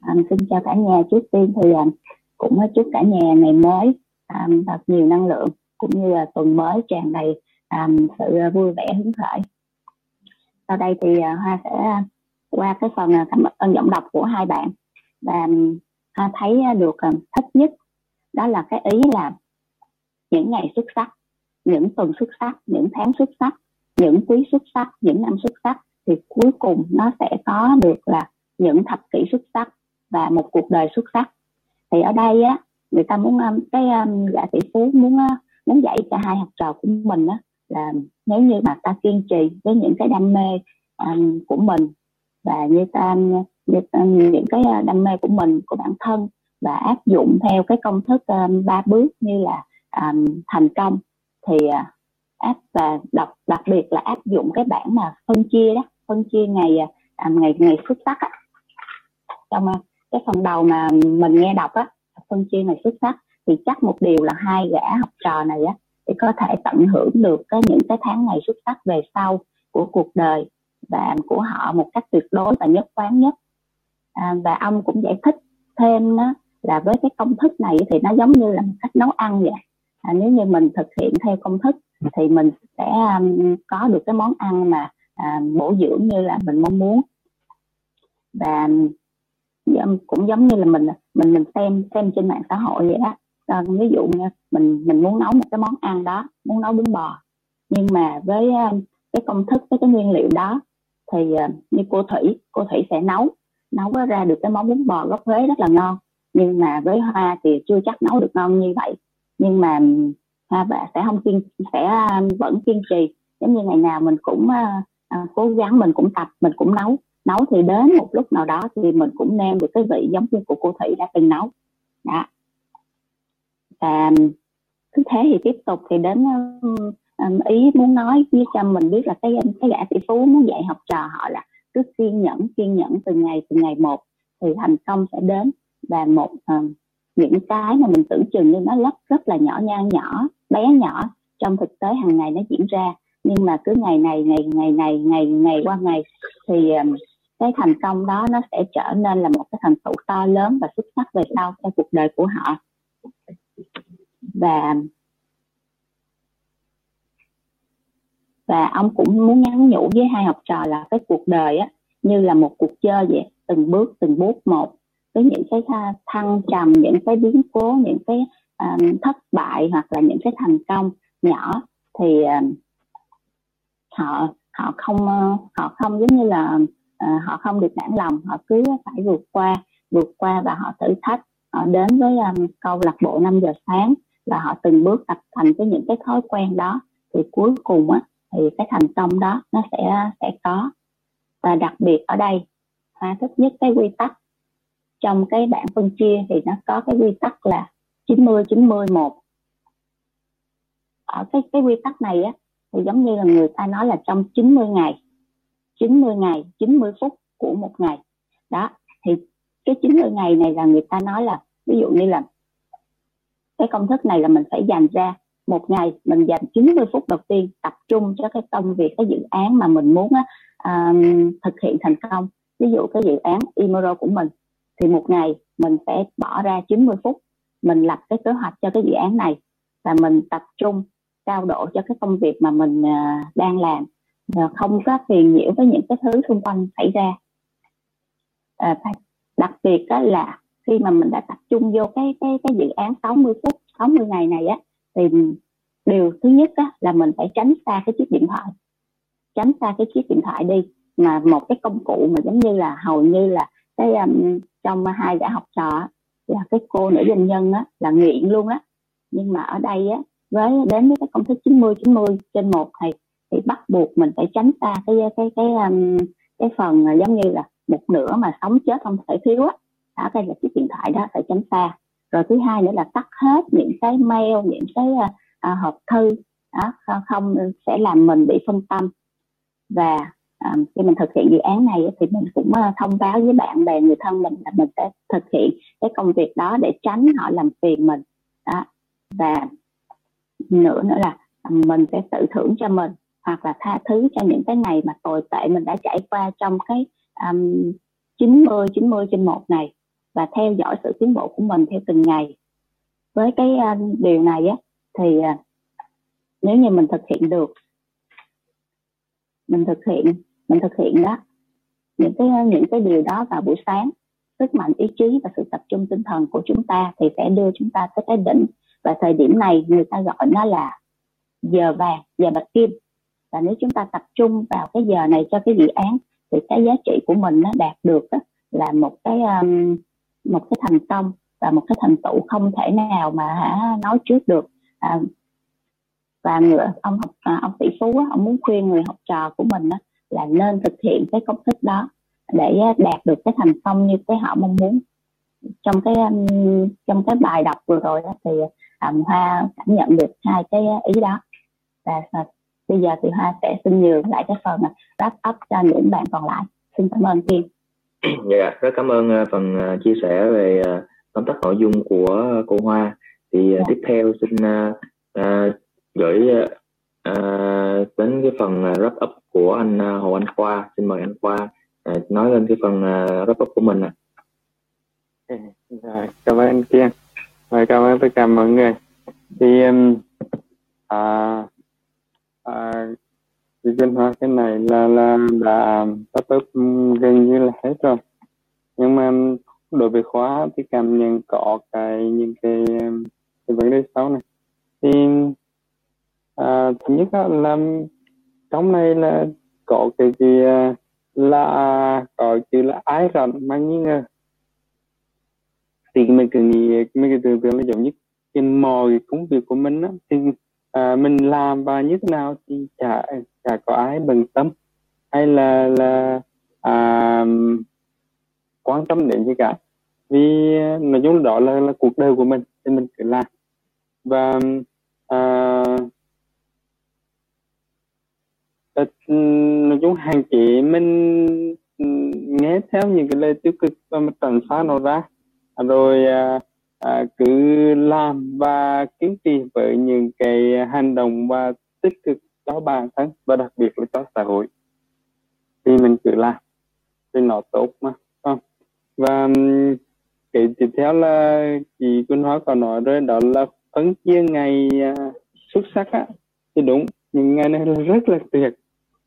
À, xin chào cả nhà. Trước tiên thì à, cũng chúc cả nhà ngày mới à, thật nhiều năng lượng cũng như là tuần mới tràn đầy à, sự vui vẻ hứng khởi. Sau đây thì à, Hoa sẽ qua cái phần à, cảm ơn giọng đọc của hai bạn. Và à, Hoa thấy được thích nhất đó là cái ý là những ngày xuất sắc, những tuần xuất sắc, những tháng xuất sắc những quý xuất sắc những năm xuất sắc thì cuối cùng nó sẽ có được là những thập kỷ xuất sắc và một cuộc đời xuất sắc. Thì ở đây á người ta muốn cái gã tỷ phú muốn muốn dạy cho hai học trò của mình á là nếu như mà ta kiên trì với những cái đam mê um, của mình và như ta như, um, những cái à, đam mê của mình của bản thân và áp dụng theo cái công thức um, ba bước như là um, thành công thì uh, áp và đặc đặc biệt là áp dụng cái bảng mà phân chia đó phân chia ngày um, ngày ngày xuất sắc á. Trong uh, cái phần đầu mà mình nghe đọc á phân chia ngày xuất sắc thì chắc một điều là hai gã học trò này á thì có thể tận hưởng được cái những cái tháng ngày xuất sắc về sau của cuộc đời và của họ một cách tuyệt đối và nhất quán nhất. À, và ông cũng giải thích thêm đó là với cái công thức này thì nó giống như là một cách nấu ăn vậy. À, nếu như mình thực hiện theo công thức thì mình sẽ um, có được cái món ăn mà à, bổ dưỡng như là mình mong muốn. Và um, cũng giống như là mình mình mình xem xem trên mạng xã hội vậy đó à, ví dụ nha, mình mình muốn nấu một cái món ăn đó muốn nấu bún bò. Nhưng mà với ờ, cái công thức với cái nguyên liệu đó thì ờ, như cô thủy cô thủy sẽ nấu nấu ra được cái món bún bò gốc Huế rất là ngon. Nhưng mà với hoa thì chưa chắc nấu được ngon như vậy. Nhưng mà ừ, hoa bà sẽ không kiên sẽ vẫn kiên trì. Giống như ngày nào mình cũng à, cố gắng mình cũng tập mình cũng nấu. Nấu thì đến một lúc nào đó thì mình cũng nêm được cái vị giống như của cô thủy đã từng nấu. Đó và cứ thế thì tiếp tục thì đến um, ý muốn nói với cho mình biết là cái cái gã tỷ phú muốn dạy học trò họ là cứ kiên nhẫn kiên nhẫn từ ngày từ ngày một thì thành công sẽ đến. Và một um, những cái mà mình tưởng chừng như nó rất rất là nhỏ nhan nhỏ bé nhỏ trong thực tế hàng ngày nó diễn ra. Nhưng mà cứ ngày này ngày ngày này ngày ngày qua ngày thì ờ, cái thành công đó nó sẽ trở nên là một cái thành tựu to lớn và xuất sắc về sau trong cuộc đời của họ và và ông cũng muốn nhắn nhủ với hai học trò là cái cuộc đời á như là một cuộc chơi vậy từng bước từng bước một với những cái thăng trầm những cái biến cố những cái um, thất bại hoặc là những cái thành công nhỏ thì um, họ họ không uh, họ không giống như là uh, họ không được nản lòng họ cứ phải vượt qua vượt qua và họ thử thách. Họ đến với um, câu lạc bộ 5 giờ sáng và họ từng bước tập thành cái những cái thói quen đó. Thì cuối cùng á, thì cái thành công đó nó sẽ sẽ có. Và đặc biệt ở đây, hoa thích nhất cái quy tắc. Trong cái bảng phân chia thì nó có cái quy tắc là 90 90 1 ở cái cái quy tắc này á, thì giống như là người ta nói là trong 90 ngày 90 ngày 90 phút của một ngày. Đó, thì cái 90 ngày này là người ta nói là, ví dụ như là cái công thức này là mình phải dành ra một ngày mình dành 90 phút đầu tiên tập trung cho cái công việc cái dự án mà mình muốn uh, thực hiện thành công. Ví dụ cái dự án Imoro của mình thì một ngày mình sẽ bỏ ra 90 phút mình lập cái kế hoạch cho cái dự án này và mình tập trung cao độ cho cái công việc mà mình uh, đang làm. Và không có phiền nhiễu với những cái thứ xung quanh xảy ra. À, đặc biệt đó là khi mà mình đã tập trung vô cái cái cái dự án 60 phút 60 ngày này á thì điều thứ nhất á, là mình phải tránh xa cái chiếc điện thoại. Tránh xa cái chiếc điện thoại đi mà một cái công cụ mà giống như là hầu như là cái um, trong hai gã học trò là cái cô nữ doanh nhân á là nghiện luôn á. Nhưng mà ở đây á với đến với cái công thức 90 90 trên một thì thì bắt buộc mình phải tránh xa cái cái cái um, cái phần giống như là một nửa mà sống chết không thể thiếu á đó đây là chiếc điện thoại đó phải tránh xa. Rồi thứ hai nữa là tắt hết những cái mail những cái uh, hộp thư đó không sẽ làm mình bị phân tâm. Và um, khi mình thực hiện dự án này thì mình cũng uh, thông báo với bạn bè người thân mình là mình sẽ thực hiện cái công việc đó để tránh họ làm phiền mình. Đó. Và nữa nữa là mình sẽ tự thưởng cho mình hoặc là tha thứ cho những cái ngày mà tồi tệ mình đã trải qua trong cái um, 90 90 trên một này và theo dõi sự tiến bộ của mình theo từng ngày. Với cái uh, điều này á thì uh, nếu như mình thực hiện được mình thực hiện mình thực hiện đó những cái những cái điều đó vào buổi sáng sức mạnh ý chí và sự tập trung tinh thần của chúng ta thì sẽ đưa chúng ta tới cái đỉnh. Và thời điểm này người ta gọi nó là giờ vàng giờ bạch kim. Và nếu chúng ta tập trung vào cái giờ này cho cái dự án thì cái giá trị của mình nó đạt được đó, là một cái um, một cái thành công và một cái thành tựu không thể nào mà hả nói trước được. À, và người ông học à, ông tỷ phú á, ông muốn khuyên người học trò của mình á, là nên thực hiện cái công thức đó để đạt được cái thành công như cái họ mong muốn. Trong cái um, trong cái bài đọc vừa rồi đó, thì um, hoa cảm nhận được hai cái ý đó. Và, và bây giờ thì hoa sẽ xin nhường lại cái phần à, wrap up cho những bạn còn lại. Xin cảm ơn kim dạ rất cảm ơn uh, phần uh, chia sẻ về uh, tóm tắt nội dung của cô hoa thì dạ. tiếp theo xin uh, gửi uh, đến cái phần wrap up của anh Hồ Anh Khoa xin mời anh Khoa uh, nói lên cái phần wrap up của mình ạ à. rồi cảm ơn anh Kiên rồi cảm ơn tất cả mọi người thì um, à, à, thì văn hoa cái này là là đã wrap up ừ, gần như là hết rồi. Nhưng mà đối với khóa thì cảm nhận có cái những cái cái vấn đề sau này. Thì à, thứ nhất là trong này là có cái gì à, là có chữ là ái rộng mà nghi ngờ? Thì mình cứ nghĩ mình cứ tưởng tượng là giống như cái mọi công việc của mình á thì à, mình làm và như thế nào thì chả chả có ai bận tâm. Hay là là à, quan tâm đến gì cả. Vì nói chung đó là, là cuộc đời của mình thì mình cứ làm. Và à, ờ, nói chung hạn chế mình ừ, nghe theo những cái lời tiêu cực và mình tránh xa nó ra. Rồi à, à, cứ làm và kiên trì với những cái hành động và tích cực cho bản thân và đặc biệt là cho xã hội. Thì mình cứ làm thì nó tốt mà không? Và cái tiếp theo là chị Quỳnh Hóa còn nói rồi đó là phân chia ngày à, xuất sắc á thì đúng những ngày này là rất là tuyệt.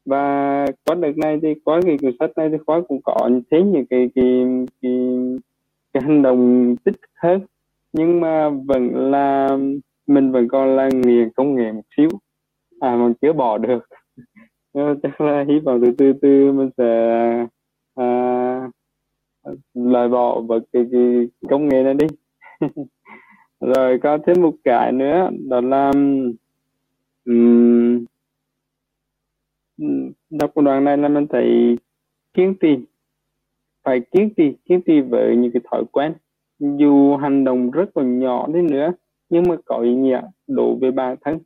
Và có đợt này thì có cái cuốn sách này thì khóa cũng có thấy những cái cái cái, cái hành động tích cực hơn nhưng mà vẫn là mình vẫn còn là nghiền công nghệ một xíu. À mà chưa bỏ được. Ờ, chắc là hy vọng từ từ từ mình sẽ à, loại bỏ và cái, cái công nghệ này đi. Rồi có thêm một cái nữa đó là um, đọc đoạn này là mình thấy kiên trì. Phải kiên trì kiên trì với những cái thói quen dù hành động rất là nhỏ đi nữa nhưng mà có ý nghĩa đối với bản thân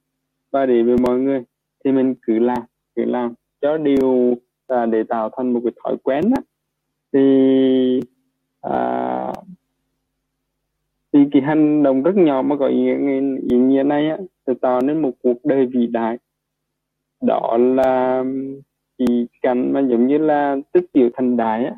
và để với mọi người thì mình cứ làm cứ làm. Cho điều là để tạo thành một cái thói quen đó thì à, thì cái hành động rất nhỏ mà có ý nghĩa, ý nghĩa này á, sẽ tạo nên một cuộc đời vĩ đại. Đó là chỉ cảnh mà giống như là tích tiểu thành đại á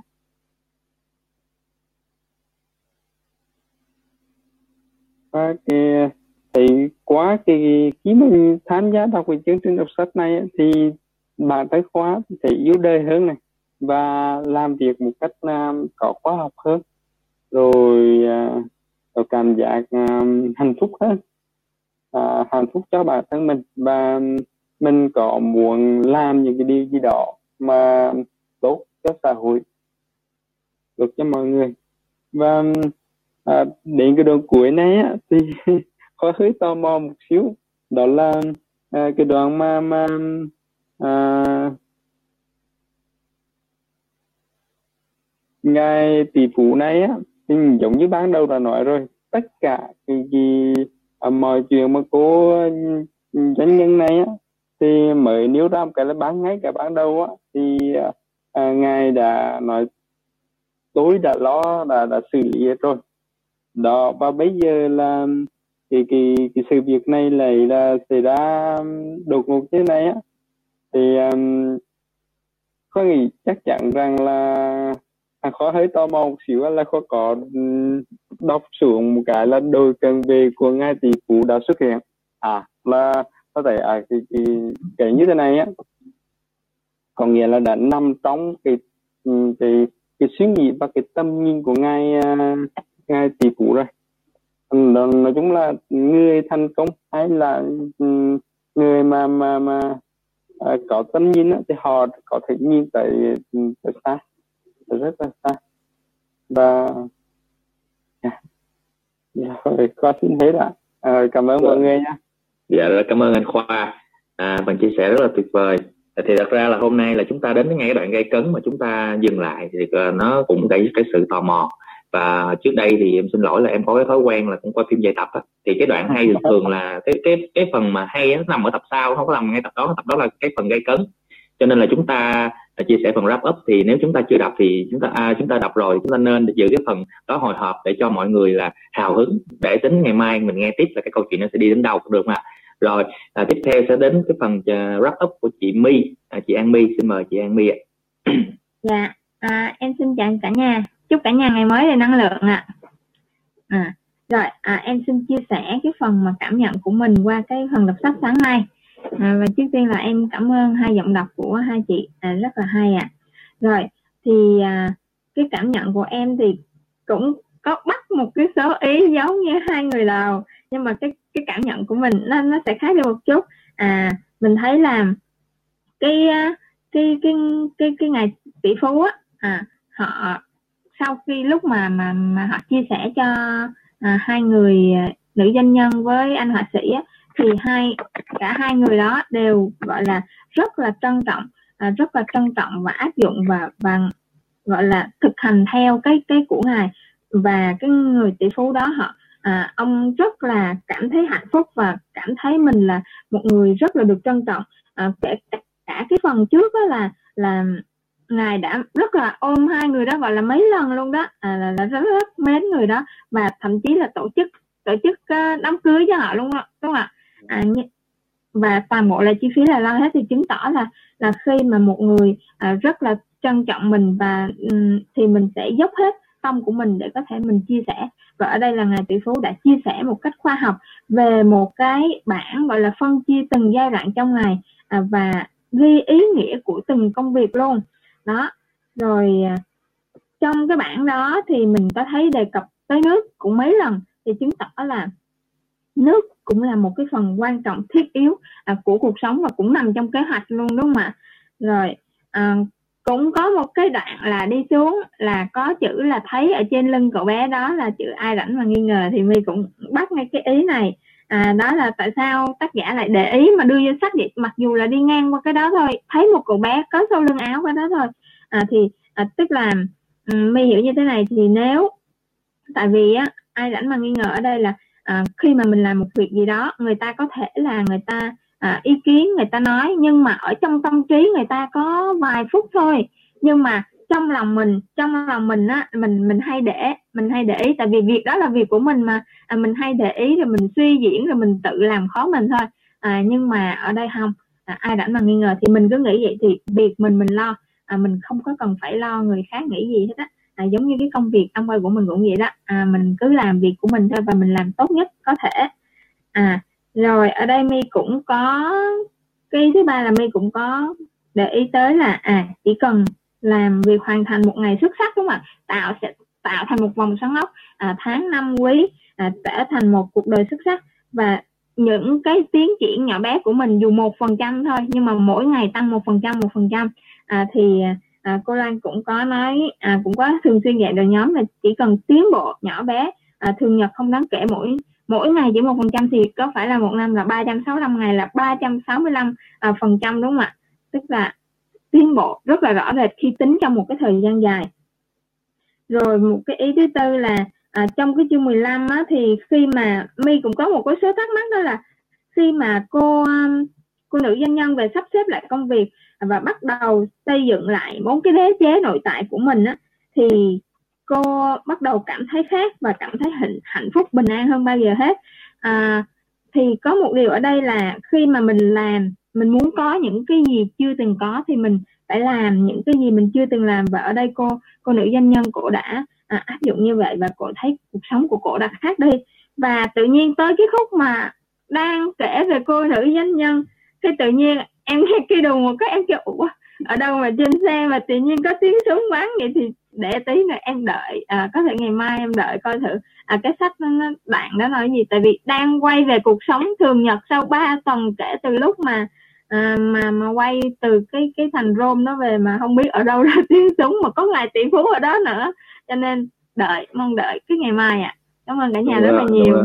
và cái thì quá cái khi mình tham gia đọc cái chương trình đọc sách này thì bạn tới khóa thì yêu đời hơn này và làm việc một cách um, có khoa học hơn rồi à, uh, rồi cảm giác um, hạnh phúc hơn uh, hạnh phúc cho bản thân mình và mình có muốn làm những cái điều gì đó mà tốt cho xã hội tốt cho mọi người. Và à, đến cái đoạn cuối này á, thì có hơi tò mò một xíu. Đó là à, cái đoạn mà mà à, ngài tỷ phú này á thì giống như ban đầu đã nói rồi tất cả cái gì à, mọi chuyện mà cô ừ, doanh nhân này á thì mới nêu ra một cái là bán ngay cả ban đầu á thì à, à, ngài đã nói tôi đã lo đã đã xử lý hết rồi đó và bây giờ là cái cái cái sự việc này lại là xảy ra đột ngột như này á. Thì um, có nghĩ chắc chắn rằng là à, khó hơi tò mò một xíu là khó có đọc xuống một cái là đôi cần về của ngài tỷ phú đã xuất hiện. À là có thể à, cái, cái, cái như thế này á có nghĩa là đã nằm trong cái cái cái suy nghĩ và cái tâm nhìn của ngài à, ngài tỷ phú rồi. Nói chung là người thành công hay là người mà mà mà à, có tâm nhìn thì họ có thể nhìn tới tới xa tới rất là xa. Và yeah. Yeah, con xin hết ạ. À, cảm ơn mọi người nha. Dạ rồi cảm ơn anh khoa. À, phần chia sẻ rất là tuyệt vời. Thì thật ra là hôm nay là chúng ta đến cái đoạn gây cấn mà chúng ta dừng lại thì uh, nó cũng gây cái sự tò mò và trước đây thì em xin lỗi là em có cái thói quen là cũng coi phim dài tập á. Thì cái đoạn hay thường thường là cái cái cái phần mà hay nó nằm ở tập sau không có nằm ngay tập đó. Tập đó là cái phần gây cấn. Cho nên là chúng ta à, chia sẻ phần wrap up. Thì nếu chúng ta chưa đọc thì chúng ta à, chúng ta đọc rồi. Chúng ta nên giữ cái phần đó hồi hộp để cho mọi người là hào hứng. Để tính ngày mai mình nghe tiếp là cái câu chuyện nó sẽ đi đến đâu được mà. Rồi à, tiếp theo sẽ đến cái phần à, wrap up của chị My. À, chị An My xin mời chị An My ạ. Dạ à, em xin chào cả nhà chúc cả nhà ngày mới đầy năng lượng ạ à. rồi à, em xin chia sẻ cái phần mà cảm nhận của mình qua cái phần đọc sách sáng nay à, và trước tiên là em cảm ơn hai giọng đọc của hai chị à, rất là hay ạ à. rồi thì à, cái cảm nhận của em thì cũng có bắt một cái số ý giống như hai người đầu nhưng mà cái cái cảm nhận của mình nó nó sẽ khác đi một chút à mình thấy là cái à, cái cái cái cái ngày tỷ phú á à họ sau khi lúc mà mà, mà họ chia sẻ cho à, hai người à, nữ doanh nhân với anh họa sĩ á, thì hai cả hai người đó đều gọi là rất là trân trọng à, rất là trân trọng và áp dụng và và gọi là thực hành theo cái cái của ngài. Và cái người tỷ phú đó họ à, ông rất là cảm thấy hạnh phúc và cảm thấy mình là một người rất là được trân trọng. À, kể cả cái phần trước đó là là ngài đã rất là ôm hai người đó gọi là mấy lần luôn đó. À, là, là rất rất mến người đó và thậm chí là tổ chức tổ chức uh, đám cưới cho họ luôn đó, đúng không ạ? À, và toàn bộ là chi phí là lo hết. Thì chứng tỏ là là khi mà một người à, rất là trân trọng mình và um, thì mình sẽ dốc hết tâm của mình để có thể mình chia sẻ. Và ở đây là ngài tỷ phú đã chia sẻ một cách khoa học về một cái bảng gọi là phân chia từng giai đoạn trong ngày à, và ghi ý nghĩa của từng công việc luôn đó. Rồi à, trong cái bảng đó thì mình có thấy đề cập tới nước cũng mấy lần. Thì chứng tỏ là nước cũng là một cái phần quan trọng thiết yếu à, của cuộc sống và cũng nằm trong kế hoạch luôn đúng không ạ? Rồi à, cũng có một cái đoạn là đi xuống là có chữ là thấy ở trên lưng cậu bé đó là chữ ai rảnh mà nghi ngờ thì mi cũng bắt ngay cái ý này. À, đó là tại sao tác giả lại để ý mà đưa vô sách vậy? Mặc dù là đi ngang qua cái đó thôi thấy một cậu bé có sau lưng áo cái đó thôi à, thì à, tức là my hiểu như thế này thì nếu tại vì á ai rảnh mà nghi ngờ ở đây là à, khi mà mình làm một việc gì đó người ta có thể là người ta à, ý kiến người ta nói nhưng mà ở trong tâm trí người ta có vài phút thôi. Nhưng mà trong lòng mình trong lòng mình á mình mình hay để mình hay để ý tại vì việc đó là việc của mình mà. À, mình hay để ý rồi mình suy diễn rồi mình tự làm khó mình thôi. À, nhưng mà ở đây không. À, ai đã mà nghi ngờ thì mình cứ nghĩ vậy thì việc mình mình lo à, mình không có cần phải lo người khác nghĩ gì hết á. À, giống như cái công việc ăn quay của mình cũng vậy đó. À, mình cứ làm việc của mình thôi và mình làm tốt nhất có thể. À rồi ở đây mi cũng có cái thứ ba là mi cũng có để ý tới là à chỉ cần làm việc hoàn thành một ngày xuất sắc đúng không ạ? Tạo sẽ tạo thành một vòng xoắn ốc à, tháng năm quý à, trở thành một cuộc đời xuất sắc. Và những cái tiến triển nhỏ bé của mình dù một phần trăm thôi nhưng mà mỗi ngày tăng một phần trăm một phần trăm à, thì à, cô Lan cũng có nói à, cũng có thường xuyên dạy đội nhóm là chỉ cần tiến bộ nhỏ bé à, thường nhật không đáng kể mỗi mỗi ngày chỉ một phần trăm thì có phải là một năm là 365 ngày là 365 à, phần trăm đúng không ạ? Tức là tiến bộ rất là rõ rệt khi tính trong một cái thời gian dài. Rồi một cái ý thứ tư là à, trong cái chương 15 á, thì khi mà My cũng có một cái số thắc mắc đó là khi mà cô um, cô nữ doanh nhân về sắp xếp lại công việc và bắt đầu xây dựng lại bốn cái đế chế nội tại của mình á, thì cô bắt đầu cảm thấy khác và cảm thấy hạnh, hạnh phúc bình an hơn bao giờ hết. À, thì có một điều ở đây là khi mà mình làm mình muốn có những cái gì chưa từng có thì mình phải làm những cái gì mình chưa từng làm. Và ở đây cô cô nữ doanh nhân cổ đã à, áp dụng như vậy và cổ thấy cuộc sống của cổ đã khác đi. Và tự nhiên tới cái khúc mà đang kể về cô nữ doanh nhân thì tự nhiên em nghe cái đùng một cái em kêu ủa ở đâu mà trên xe mà tự nhiên có tiếng súng bắn vậy? Thì để tí nữa em đợi à, có thể ngày mai em đợi coi thử. À, cái sách nó, nó bạn đó nói gì? Tại vì đang quay về cuộc sống thường nhật sau 3 tuần kể từ lúc mà à, mà mà quay từ cái cái thành Rome nó về mà không biết ở đâu ra tiếng súng mà có ngài tỷ phú ở đó nữa. Cho nên đợi mong đợi cái ngày mai ạ. À. cảm ơn cả nhà rất là nhiều.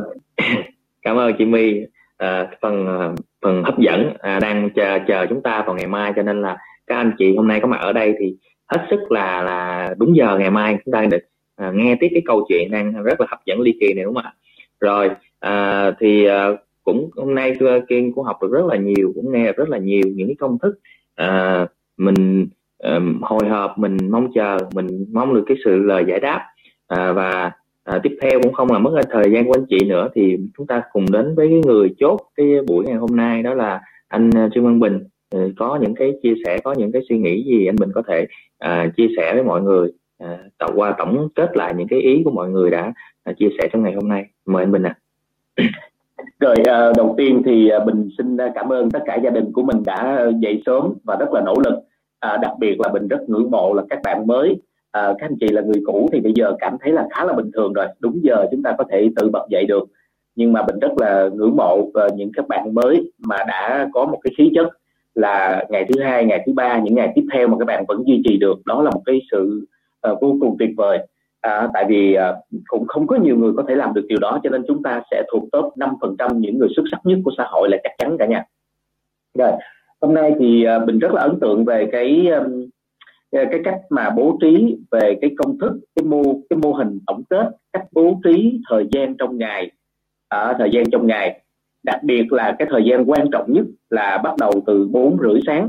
cảm ơn chị My à, phần à, phần hấp dẫn à, đang chờ chờ chúng ta vào ngày mai. Cho nên là các anh chị hôm nay có mặt ở đây thì hết sức là là đúng giờ ngày mai chúng ta được à, nghe tiếp cái câu chuyện đang rất là hấp dẫn ly kỳ này đúng không ạ? Rồi à, thì à, cũng hôm nay kiên cũng học được rất là nhiều cũng nghe được rất là nhiều những cái công thức à, mình um, hồi hộp mình mong chờ mình mong được cái sự lời giải đáp à, và à, tiếp theo cũng không là mất thời gian của anh chị nữa thì chúng ta cùng đến với cái người chốt cái buổi ngày hôm nay đó là anh à, Trương Văn Bình. Ừ, có những cái chia sẻ có những cái suy nghĩ gì anh Bình có thể à, chia sẻ với mọi người? À, tạo qua tổng kết lại những cái ý của mọi người đã à, chia sẻ trong ngày hôm nay. Mời anh Bình ạ. À. rồi à, đầu tiên thì à, Bình xin à, cảm ơn tất cả gia đình của mình đã dậy sớm và rất là nỗ lực. À, đặc biệt là Bình rất ngưỡng mộ là các bạn mới à, các anh chị là người cũ thì bây giờ cảm thấy là khá là bình thường rồi. Đúng giờ chúng ta có thể tự bật dậy được. Nhưng mà Bình rất là ngưỡng mộ ờ, những các bạn mới mà đã có một cái khí chất là ngày thứ hai ngày thứ ba những ngày tiếp theo mà các bạn vẫn duy trì được. Đó là một cái sự uh, vô cùng tuyệt vời. À, tại vì uh, cũng không có nhiều người có thể làm được điều đó cho nên chúng ta sẽ thuộc top 5% những người xuất sắc nhất của xã hội là chắc chắn cả nhà. Rồi hôm nay thì uh, mình rất là ấn tượng về cái um, Ờ, cái cách mà bố trí về cái công thức cái mô cái mô hình tổng kết cách bố trí thời gian trong ngày. Ở thời gian trong ngày. Đặc biệt là cái thời gian quan trọng nhất là bắt đầu từ bốn rưỡi sáng.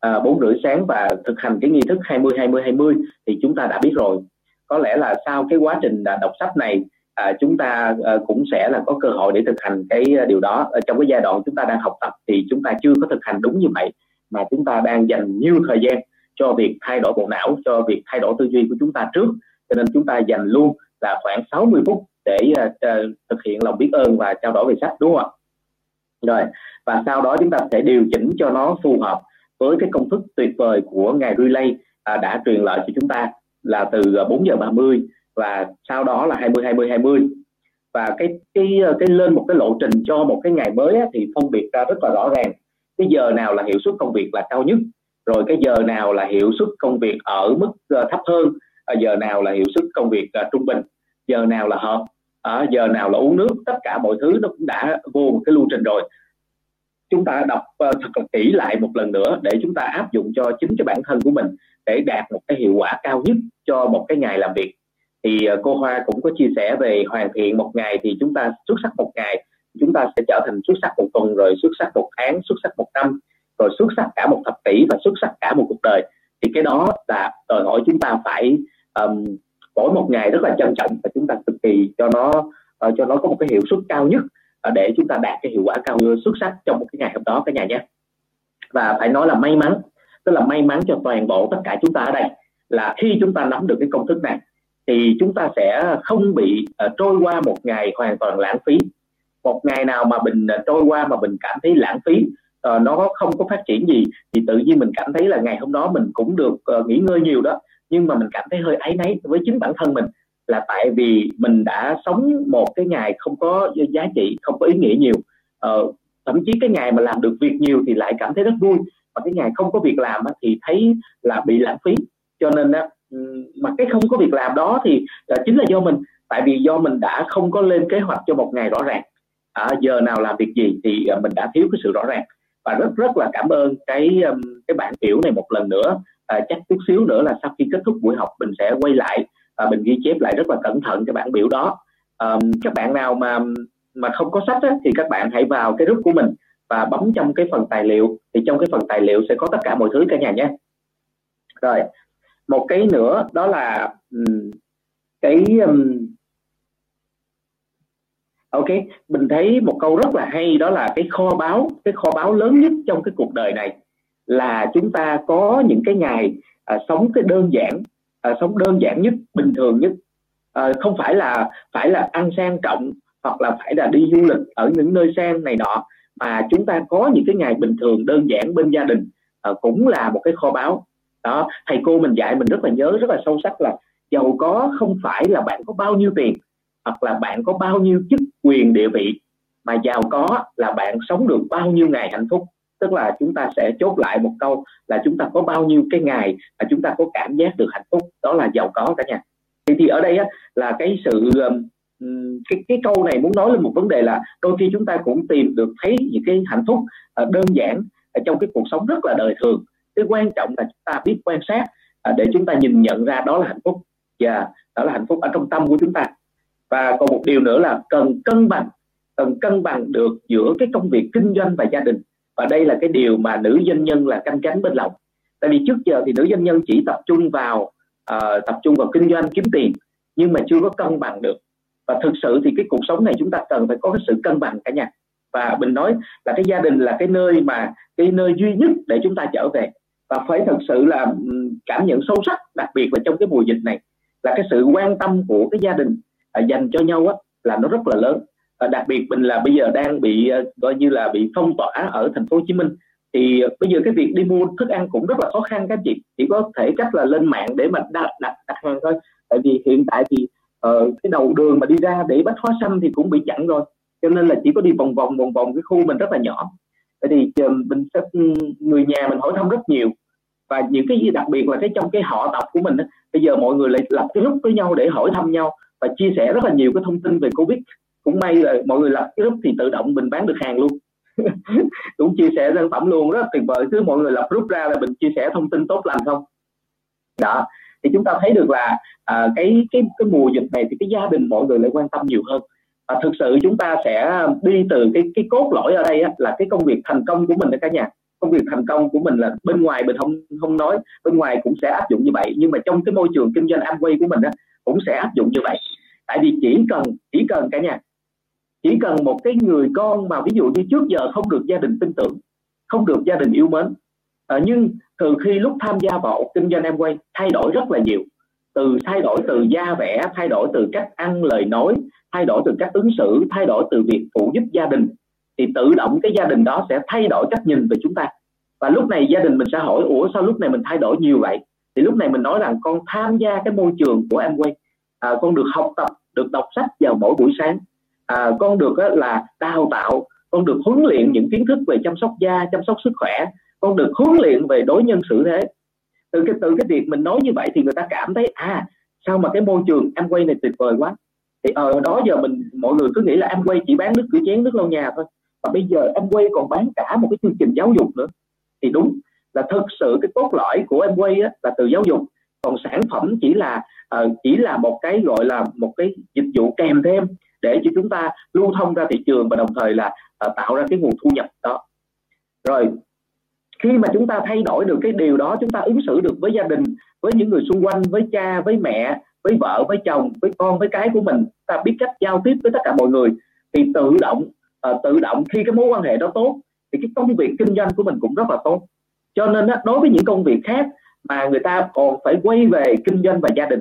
À, rưỡi sáng và thực hành cái nghi thức 20 20 20 thì chúng ta đã biết rồi. Có lẽ là sau cái quá trình đọc sách này à, chúng ta à, cũng sẽ là có cơ hội để thực hành cái điều đó. Ở trong cái giai đoạn chúng ta đang học tập thì chúng ta chưa có thực hành đúng như vậy mà chúng ta đang dành nhiều thời gian cho việc thay đổi bộ não cho việc thay đổi tư duy của chúng ta trước. Cho nên chúng ta dành luôn là khoảng 60 phút để uh, uh, thực hiện lòng biết ơn và trao đổi về sách đúng không ạ? Rồi và sau đó chúng ta sẽ điều chỉnh cho nó phù hợp với cái công thức tuyệt vời của ngài Relay à, đã truyền lại cho chúng ta là từ à, 4 giờ 30 và sau đó là 20 20 20 và cái cái cái lên một cái lộ trình cho một cái ngày mới á, thì phân biệt ra rất là rõ ràng. Cái giờ nào là hiệu suất công việc là cao nhất? Rồi cái giờ nào là hiệu suất công việc ở mức uh, thấp hơn? Uh, giờ nào là hiệu suất công việc uh, trung bình? Giờ nào là hợp? Uh, giờ nào là uống nước? Tất cả mọi thứ nó cũng đã vô một cái lưu trình rồi. Chúng ta đọc uh, thật là kỹ lại một lần nữa để chúng ta áp dụng cho chính cho bản thân của mình để đạt một cái hiệu quả cao nhất cho một cái ngày làm việc. Thì uh, cô Hoa cũng có chia sẻ về hoàn thiện một ngày thì chúng ta xuất sắc một ngày chúng ta sẽ trở thành xuất sắc một tuần rồi xuất sắc một tháng xuất sắc một năm rồi xuất sắc cả một thập kỷ và xuất sắc cả một cuộc đời thì cái đó là đòi hỏi chúng ta phải um, mỗi một ngày rất là trân trọng và chúng ta cực kỳ cho nó uh, cho nó có một cái hiệu suất cao nhất uh, để chúng ta đạt cái hiệu quả cao hơn xuất sắc trong một cái ngày hôm đó cả nhà nhé. Và phải nói là may mắn tức là may mắn cho toàn bộ tất cả chúng ta ở đây là khi chúng ta nắm được cái công thức này thì chúng ta sẽ không bị uh, trôi qua một ngày hoàn toàn lãng phí. Một ngày nào mà mình uh, trôi qua mà mình cảm thấy lãng phí uh, nó không có phát triển gì thì tự nhiên mình cảm thấy là ngày hôm đó mình cũng được uh, nghỉ ngơi nhiều đó. Nhưng mà mình cảm thấy hơi áy náy với chính bản thân mình là tại vì mình đã sống một cái ngày không có giá trị không có ý nghĩa nhiều. Uh, thậm chí cái ngày mà làm được việc nhiều thì lại cảm thấy rất vui. Mà cái ngày không có việc làm thì thấy là bị lãng phí. Cho nên mà cái không có việc làm đó thì uh, chính là do mình. Tại vì do mình đã không có lên kế hoạch cho một ngày rõ ràng. À, giờ nào làm việc gì thì mình đã thiếu cái sự rõ ràng và rất rất là cảm ơn cái um, cái bản biểu này một lần nữa. À, chắc chút xíu nữa là sau khi kết thúc buổi học mình sẽ quay lại và mình ghi chép lại rất là cẩn thận cái bản biểu đó. À, các bạn nào mà mà không có sách á, thì các bạn hãy vào cái group của mình và bấm trong cái phần tài liệu thì trong cái phần tài liệu sẽ có tất cả mọi thứ cả nhà nhé. Rồi một cái nữa đó là cái um, ok mình thấy một câu rất là hay đó là cái kho báu cái kho báu lớn nhất trong cái cuộc đời này là chúng ta có những cái ngày à, sống cái đơn giản à, sống đơn giản nhất bình thường nhất. À, không phải là phải là ăn sang trọng hoặc là phải là đi du lịch ở những nơi sang này nọ mà chúng ta có những cái ngày bình thường đơn giản bên gia đình à, cũng là một cái kho báu. Đó thầy cô mình dạy mình rất là nhớ rất là sâu sắc là giàu có không phải là bạn có bao nhiêu tiền hoặc là bạn có bao nhiêu chức quyền địa vị mà giàu có là bạn sống được bao nhiêu ngày hạnh phúc. Tức là chúng ta sẽ chốt lại một câu là chúng ta có bao nhiêu cái ngày mà chúng ta có cảm giác được hạnh phúc. Đó là giàu có cả nhà. Thì thì ở đây á, là cái sự cái cái câu này muốn nói lên một vấn đề là đôi khi chúng ta cũng tìm được thấy những cái hạnh phúc ờ, đơn giản ở trong cái cuộc sống rất là đời thường. Cái quan trọng là chúng ta biết quan sát ờ, để chúng ta nhìn nhận ra đó là hạnh phúc. Và yeah, đó là hạnh phúc ở trong tâm của chúng ta và còn một điều nữa là cần cân bằng cần cân bằng được giữa cái công việc kinh doanh và gia đình. Và đây là cái điều mà nữ doanh nhân là canh cánh bên lòng. Tại vì trước giờ thì nữ doanh nhân chỉ tập trung vào uh, tập trung vào kinh doanh kiếm tiền nhưng mà chưa có cân bằng được. Và thực sự thì cái cuộc sống này chúng ta cần phải có cái sự cân bằng cả nhà. Và mình nói là cái gia đình là cái nơi mà cái nơi duy nhất để chúng ta trở về. Và phải thật sự là cảm nhận sâu sắc đặc biệt là trong cái mùa dịch này là cái sự quan tâm của cái gia đình à, dành cho nhau á, là nó rất là lớn. À, đặc biệt mình là bây giờ đang bị à, coi như là bị phong tỏa ở thành phố Hồ Chí Minh. Thì ờ, bây giờ cái việc đi mua thức ăn cũng rất là khó khăn các chị. Chỉ có thể cách là lên mạng để mà đặt đặt đặt hàng thôi. Tại vì hiện tại thì uh, cái đầu đường mà đi ra để bách hóa xanh thì cũng bị chặn rồi. Cho nên là chỉ có đi vòng vòng vòng vòng cái khu mình rất là nhỏ. Vậy thì uh, mình sẽ ừ, người nhà mình hỏi thăm rất nhiều. Và những cái gì đặc biệt là cái trong cái họ tộc của mình đó, bây giờ mọi người lại lập cái group với nhau để hỏi thăm nhau và chia sẻ rất là nhiều cái thông tin về covid. Cũng may là mọi người lập group thì tự động mình bán được hàng luôn. Cũng chia sẻ sản phẩm luôn rất là tuyệt vời cứ mọi người lập group ra là mình chia sẻ thông tin tốt lành không? Đó. Thì chúng ta thấy được là à, cái cái cái mùa dịch này thì cái gia đình mọi người lại quan tâm nhiều hơn. Và thực sự chúng ta sẽ đi từ cái cái cốt lõi ở đây á, là cái công việc thành công của mình đó cả nhà. Công việc thành công của mình là bên ngoài mình không không nói bên ngoài cũng sẽ áp dụng như vậy. Nhưng mà trong cái môi trường kinh doanh Amway của mình á cũng sẽ áp dụng như vậy. Tại vì chỉ cần chỉ cần cả nhà chỉ cần một cái người con mà ví dụ như trước giờ không được gia đình tin tưởng không được gia đình yêu mến à, nhưng từ khi lúc tham gia vào kinh doanh em quay thay đổi rất là nhiều. Từ thay đổi từ da vẻ thay đổi từ cách ăn lời nói thay đổi từ cách ứng xử thay đổi từ việc phụ giúp gia đình thì tự động cái gia đình đó sẽ thay đổi cách nhìn về chúng ta. Và lúc này gia đình mình sẽ hỏi ủa sao lúc này mình thay đổi nhiều vậy? Thì lúc này mình nói rằng con tham gia cái môi trường của Amway. À, con được học tập được đọc sách vào mỗi buổi sáng. À, con được á, là đào tạo con được huấn luyện những kiến thức về chăm sóc da chăm sóc sức khỏe. Con được huấn luyện về đối nhân xử thế. Từ cái từ cái việc mình nói như vậy thì người ta cảm thấy à sao mà cái môi trường Amway này tuyệt vời quá. Thì ở đó giờ mình mọi người cứ nghĩ là Amway chỉ bán nước rửa chén nước lau nhà thôi. Và bây giờ Amway còn bán cả một cái chương trình giáo dục nữa. Thì đúng là thực sự cái cốt lõi của em á, là từ giáo dục. Còn sản phẩm chỉ là uh, chỉ là một cái gọi là một cái dịch vụ kèm thêm để cho chúng ta lưu thông ra thị trường và đồng thời là uh, tạo ra cái nguồn thu nhập đó. Rồi khi mà chúng ta thay đổi được cái điều đó chúng ta ứng xử được với gia đình với những người xung quanh với cha với mẹ với vợ với chồng với con với cái của mình ta biết cách giao tiếp với tất cả mọi người thì tự động uh, tự động khi cái mối quan hệ đó tốt thì cái công việc kinh doanh của mình cũng rất là tốt cho nên đó, đối với những công việc khác mà người ta còn phải quay về kinh doanh và gia đình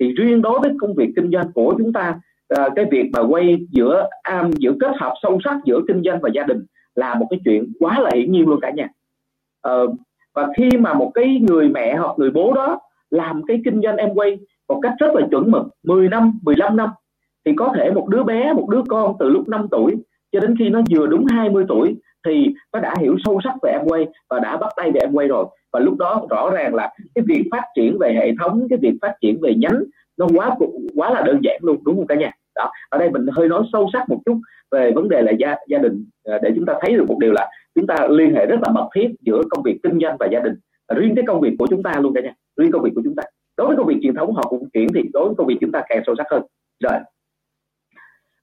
thì riêng đối với công việc kinh doanh của chúng ta uh, cái việc mà quay giữa um, giữa kết hợp sâu sắc giữa kinh doanh và gia đình là một cái chuyện quá là hiển nhiên luôn cả nhà. Uh, và khi mà một cái người mẹ hoặc người bố đó làm cái kinh doanh em quay một cách rất là chuẩn mực 10 năm 15 năm thì có thể một đứa bé một đứa con từ lúc 5 tuổi cho đến khi nó vừa đúng 20 tuổi thì nó đã hiểu sâu sắc về em quay và đã bắt tay về em quay rồi. Và lúc đó rõ ràng là cái việc phát triển về hệ thống, cái việc phát triển về nhánh nó quá quá là đơn giản luôn, đúng không cả nhà? Đó, ở đây mình hơi nói sâu sắc một chút về vấn đề là gia gia đình à, để chúng ta thấy được một điều là chúng ta liên hệ rất là mật thiết giữa công việc kinh doanh và gia đình. Riêng cái công việc của chúng ta luôn cả nhà, riêng công việc của chúng ta. Đối với công việc truyền thống họ cũng chuyển thì đối với công việc chúng ta càng sâu sắc hơn. Rồi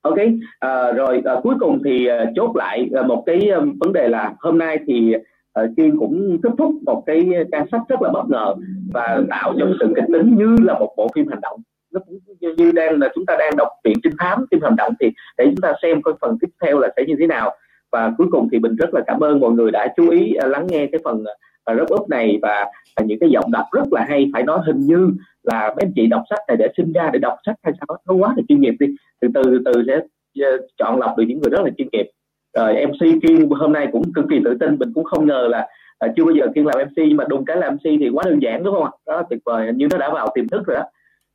ok à, rồi à, cuối cùng thì à, chốt lại à, một cái à, vấn đề là hôm nay thì à, Kiên cũng kết thúc một cái trang sách rất là bất ngờ và tạo cho sự kịch tính như là một bộ phim hành động. Nó cũng như, như đang là chúng ta đang đọc truyện trinh thám phim hành động thì để chúng ta xem coi phần tiếp theo là sẽ như thế nào. Và cuối cùng thì mình rất là cảm ơn mọi người đã chú ý lắng nghe cái phần uh, wrap up này và, và những cái giọng đọc rất là hay phải nói hình như là mấy anh chị đọc sách này để sinh ra để đọc sách hay sao nó quá là chuyên nghiệp đi. Từ từ từ sẽ ờ, chọn lọc được những người rất là chuyên nghiệp. Rồi MC Kiên hôm nay cũng cực kỳ tự tin mình cũng không ngờ là ờ, chưa bao giờ Kiên làm MC nhưng mà đùng cái làm MC thì quá đơn giản đúng không ạ? Đó tuyệt vời như nó đã vào tiềm thức rồi đó.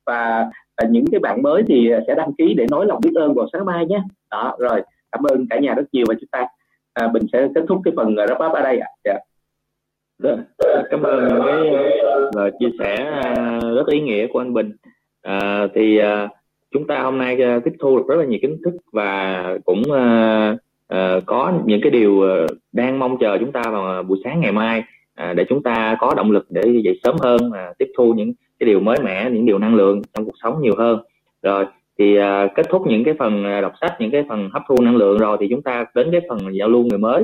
Và những cái bạn mới thì sẽ đăng ký để nói lòng biết ơn vào sáng mai nhé. Đó rồi cảm ơn cả nhà rất nhiều và chúng ta à, mình sẽ kết thúc cái phần ờ, wrap up ở đây ạ. À. yeah cảm ơn cái ờ, lời chia sẻ ờ, rất ý nghĩa của anh Bình. À, thì à, chúng ta hôm nay tiếp thu được rất là nhiều kiến thức và cũng à, à, có những cái điều đang mong chờ chúng ta vào buổi sáng ngày mai à, để chúng ta có động lực để dậy sớm hơn à, tiếp thu những cái điều mới mẻ những điều năng lượng trong cuộc sống nhiều hơn. Rồi thì à, kết thúc những cái phần đọc sách những cái phần hấp thu năng lượng rồi thì chúng ta đến cái phần giao lưu người mới.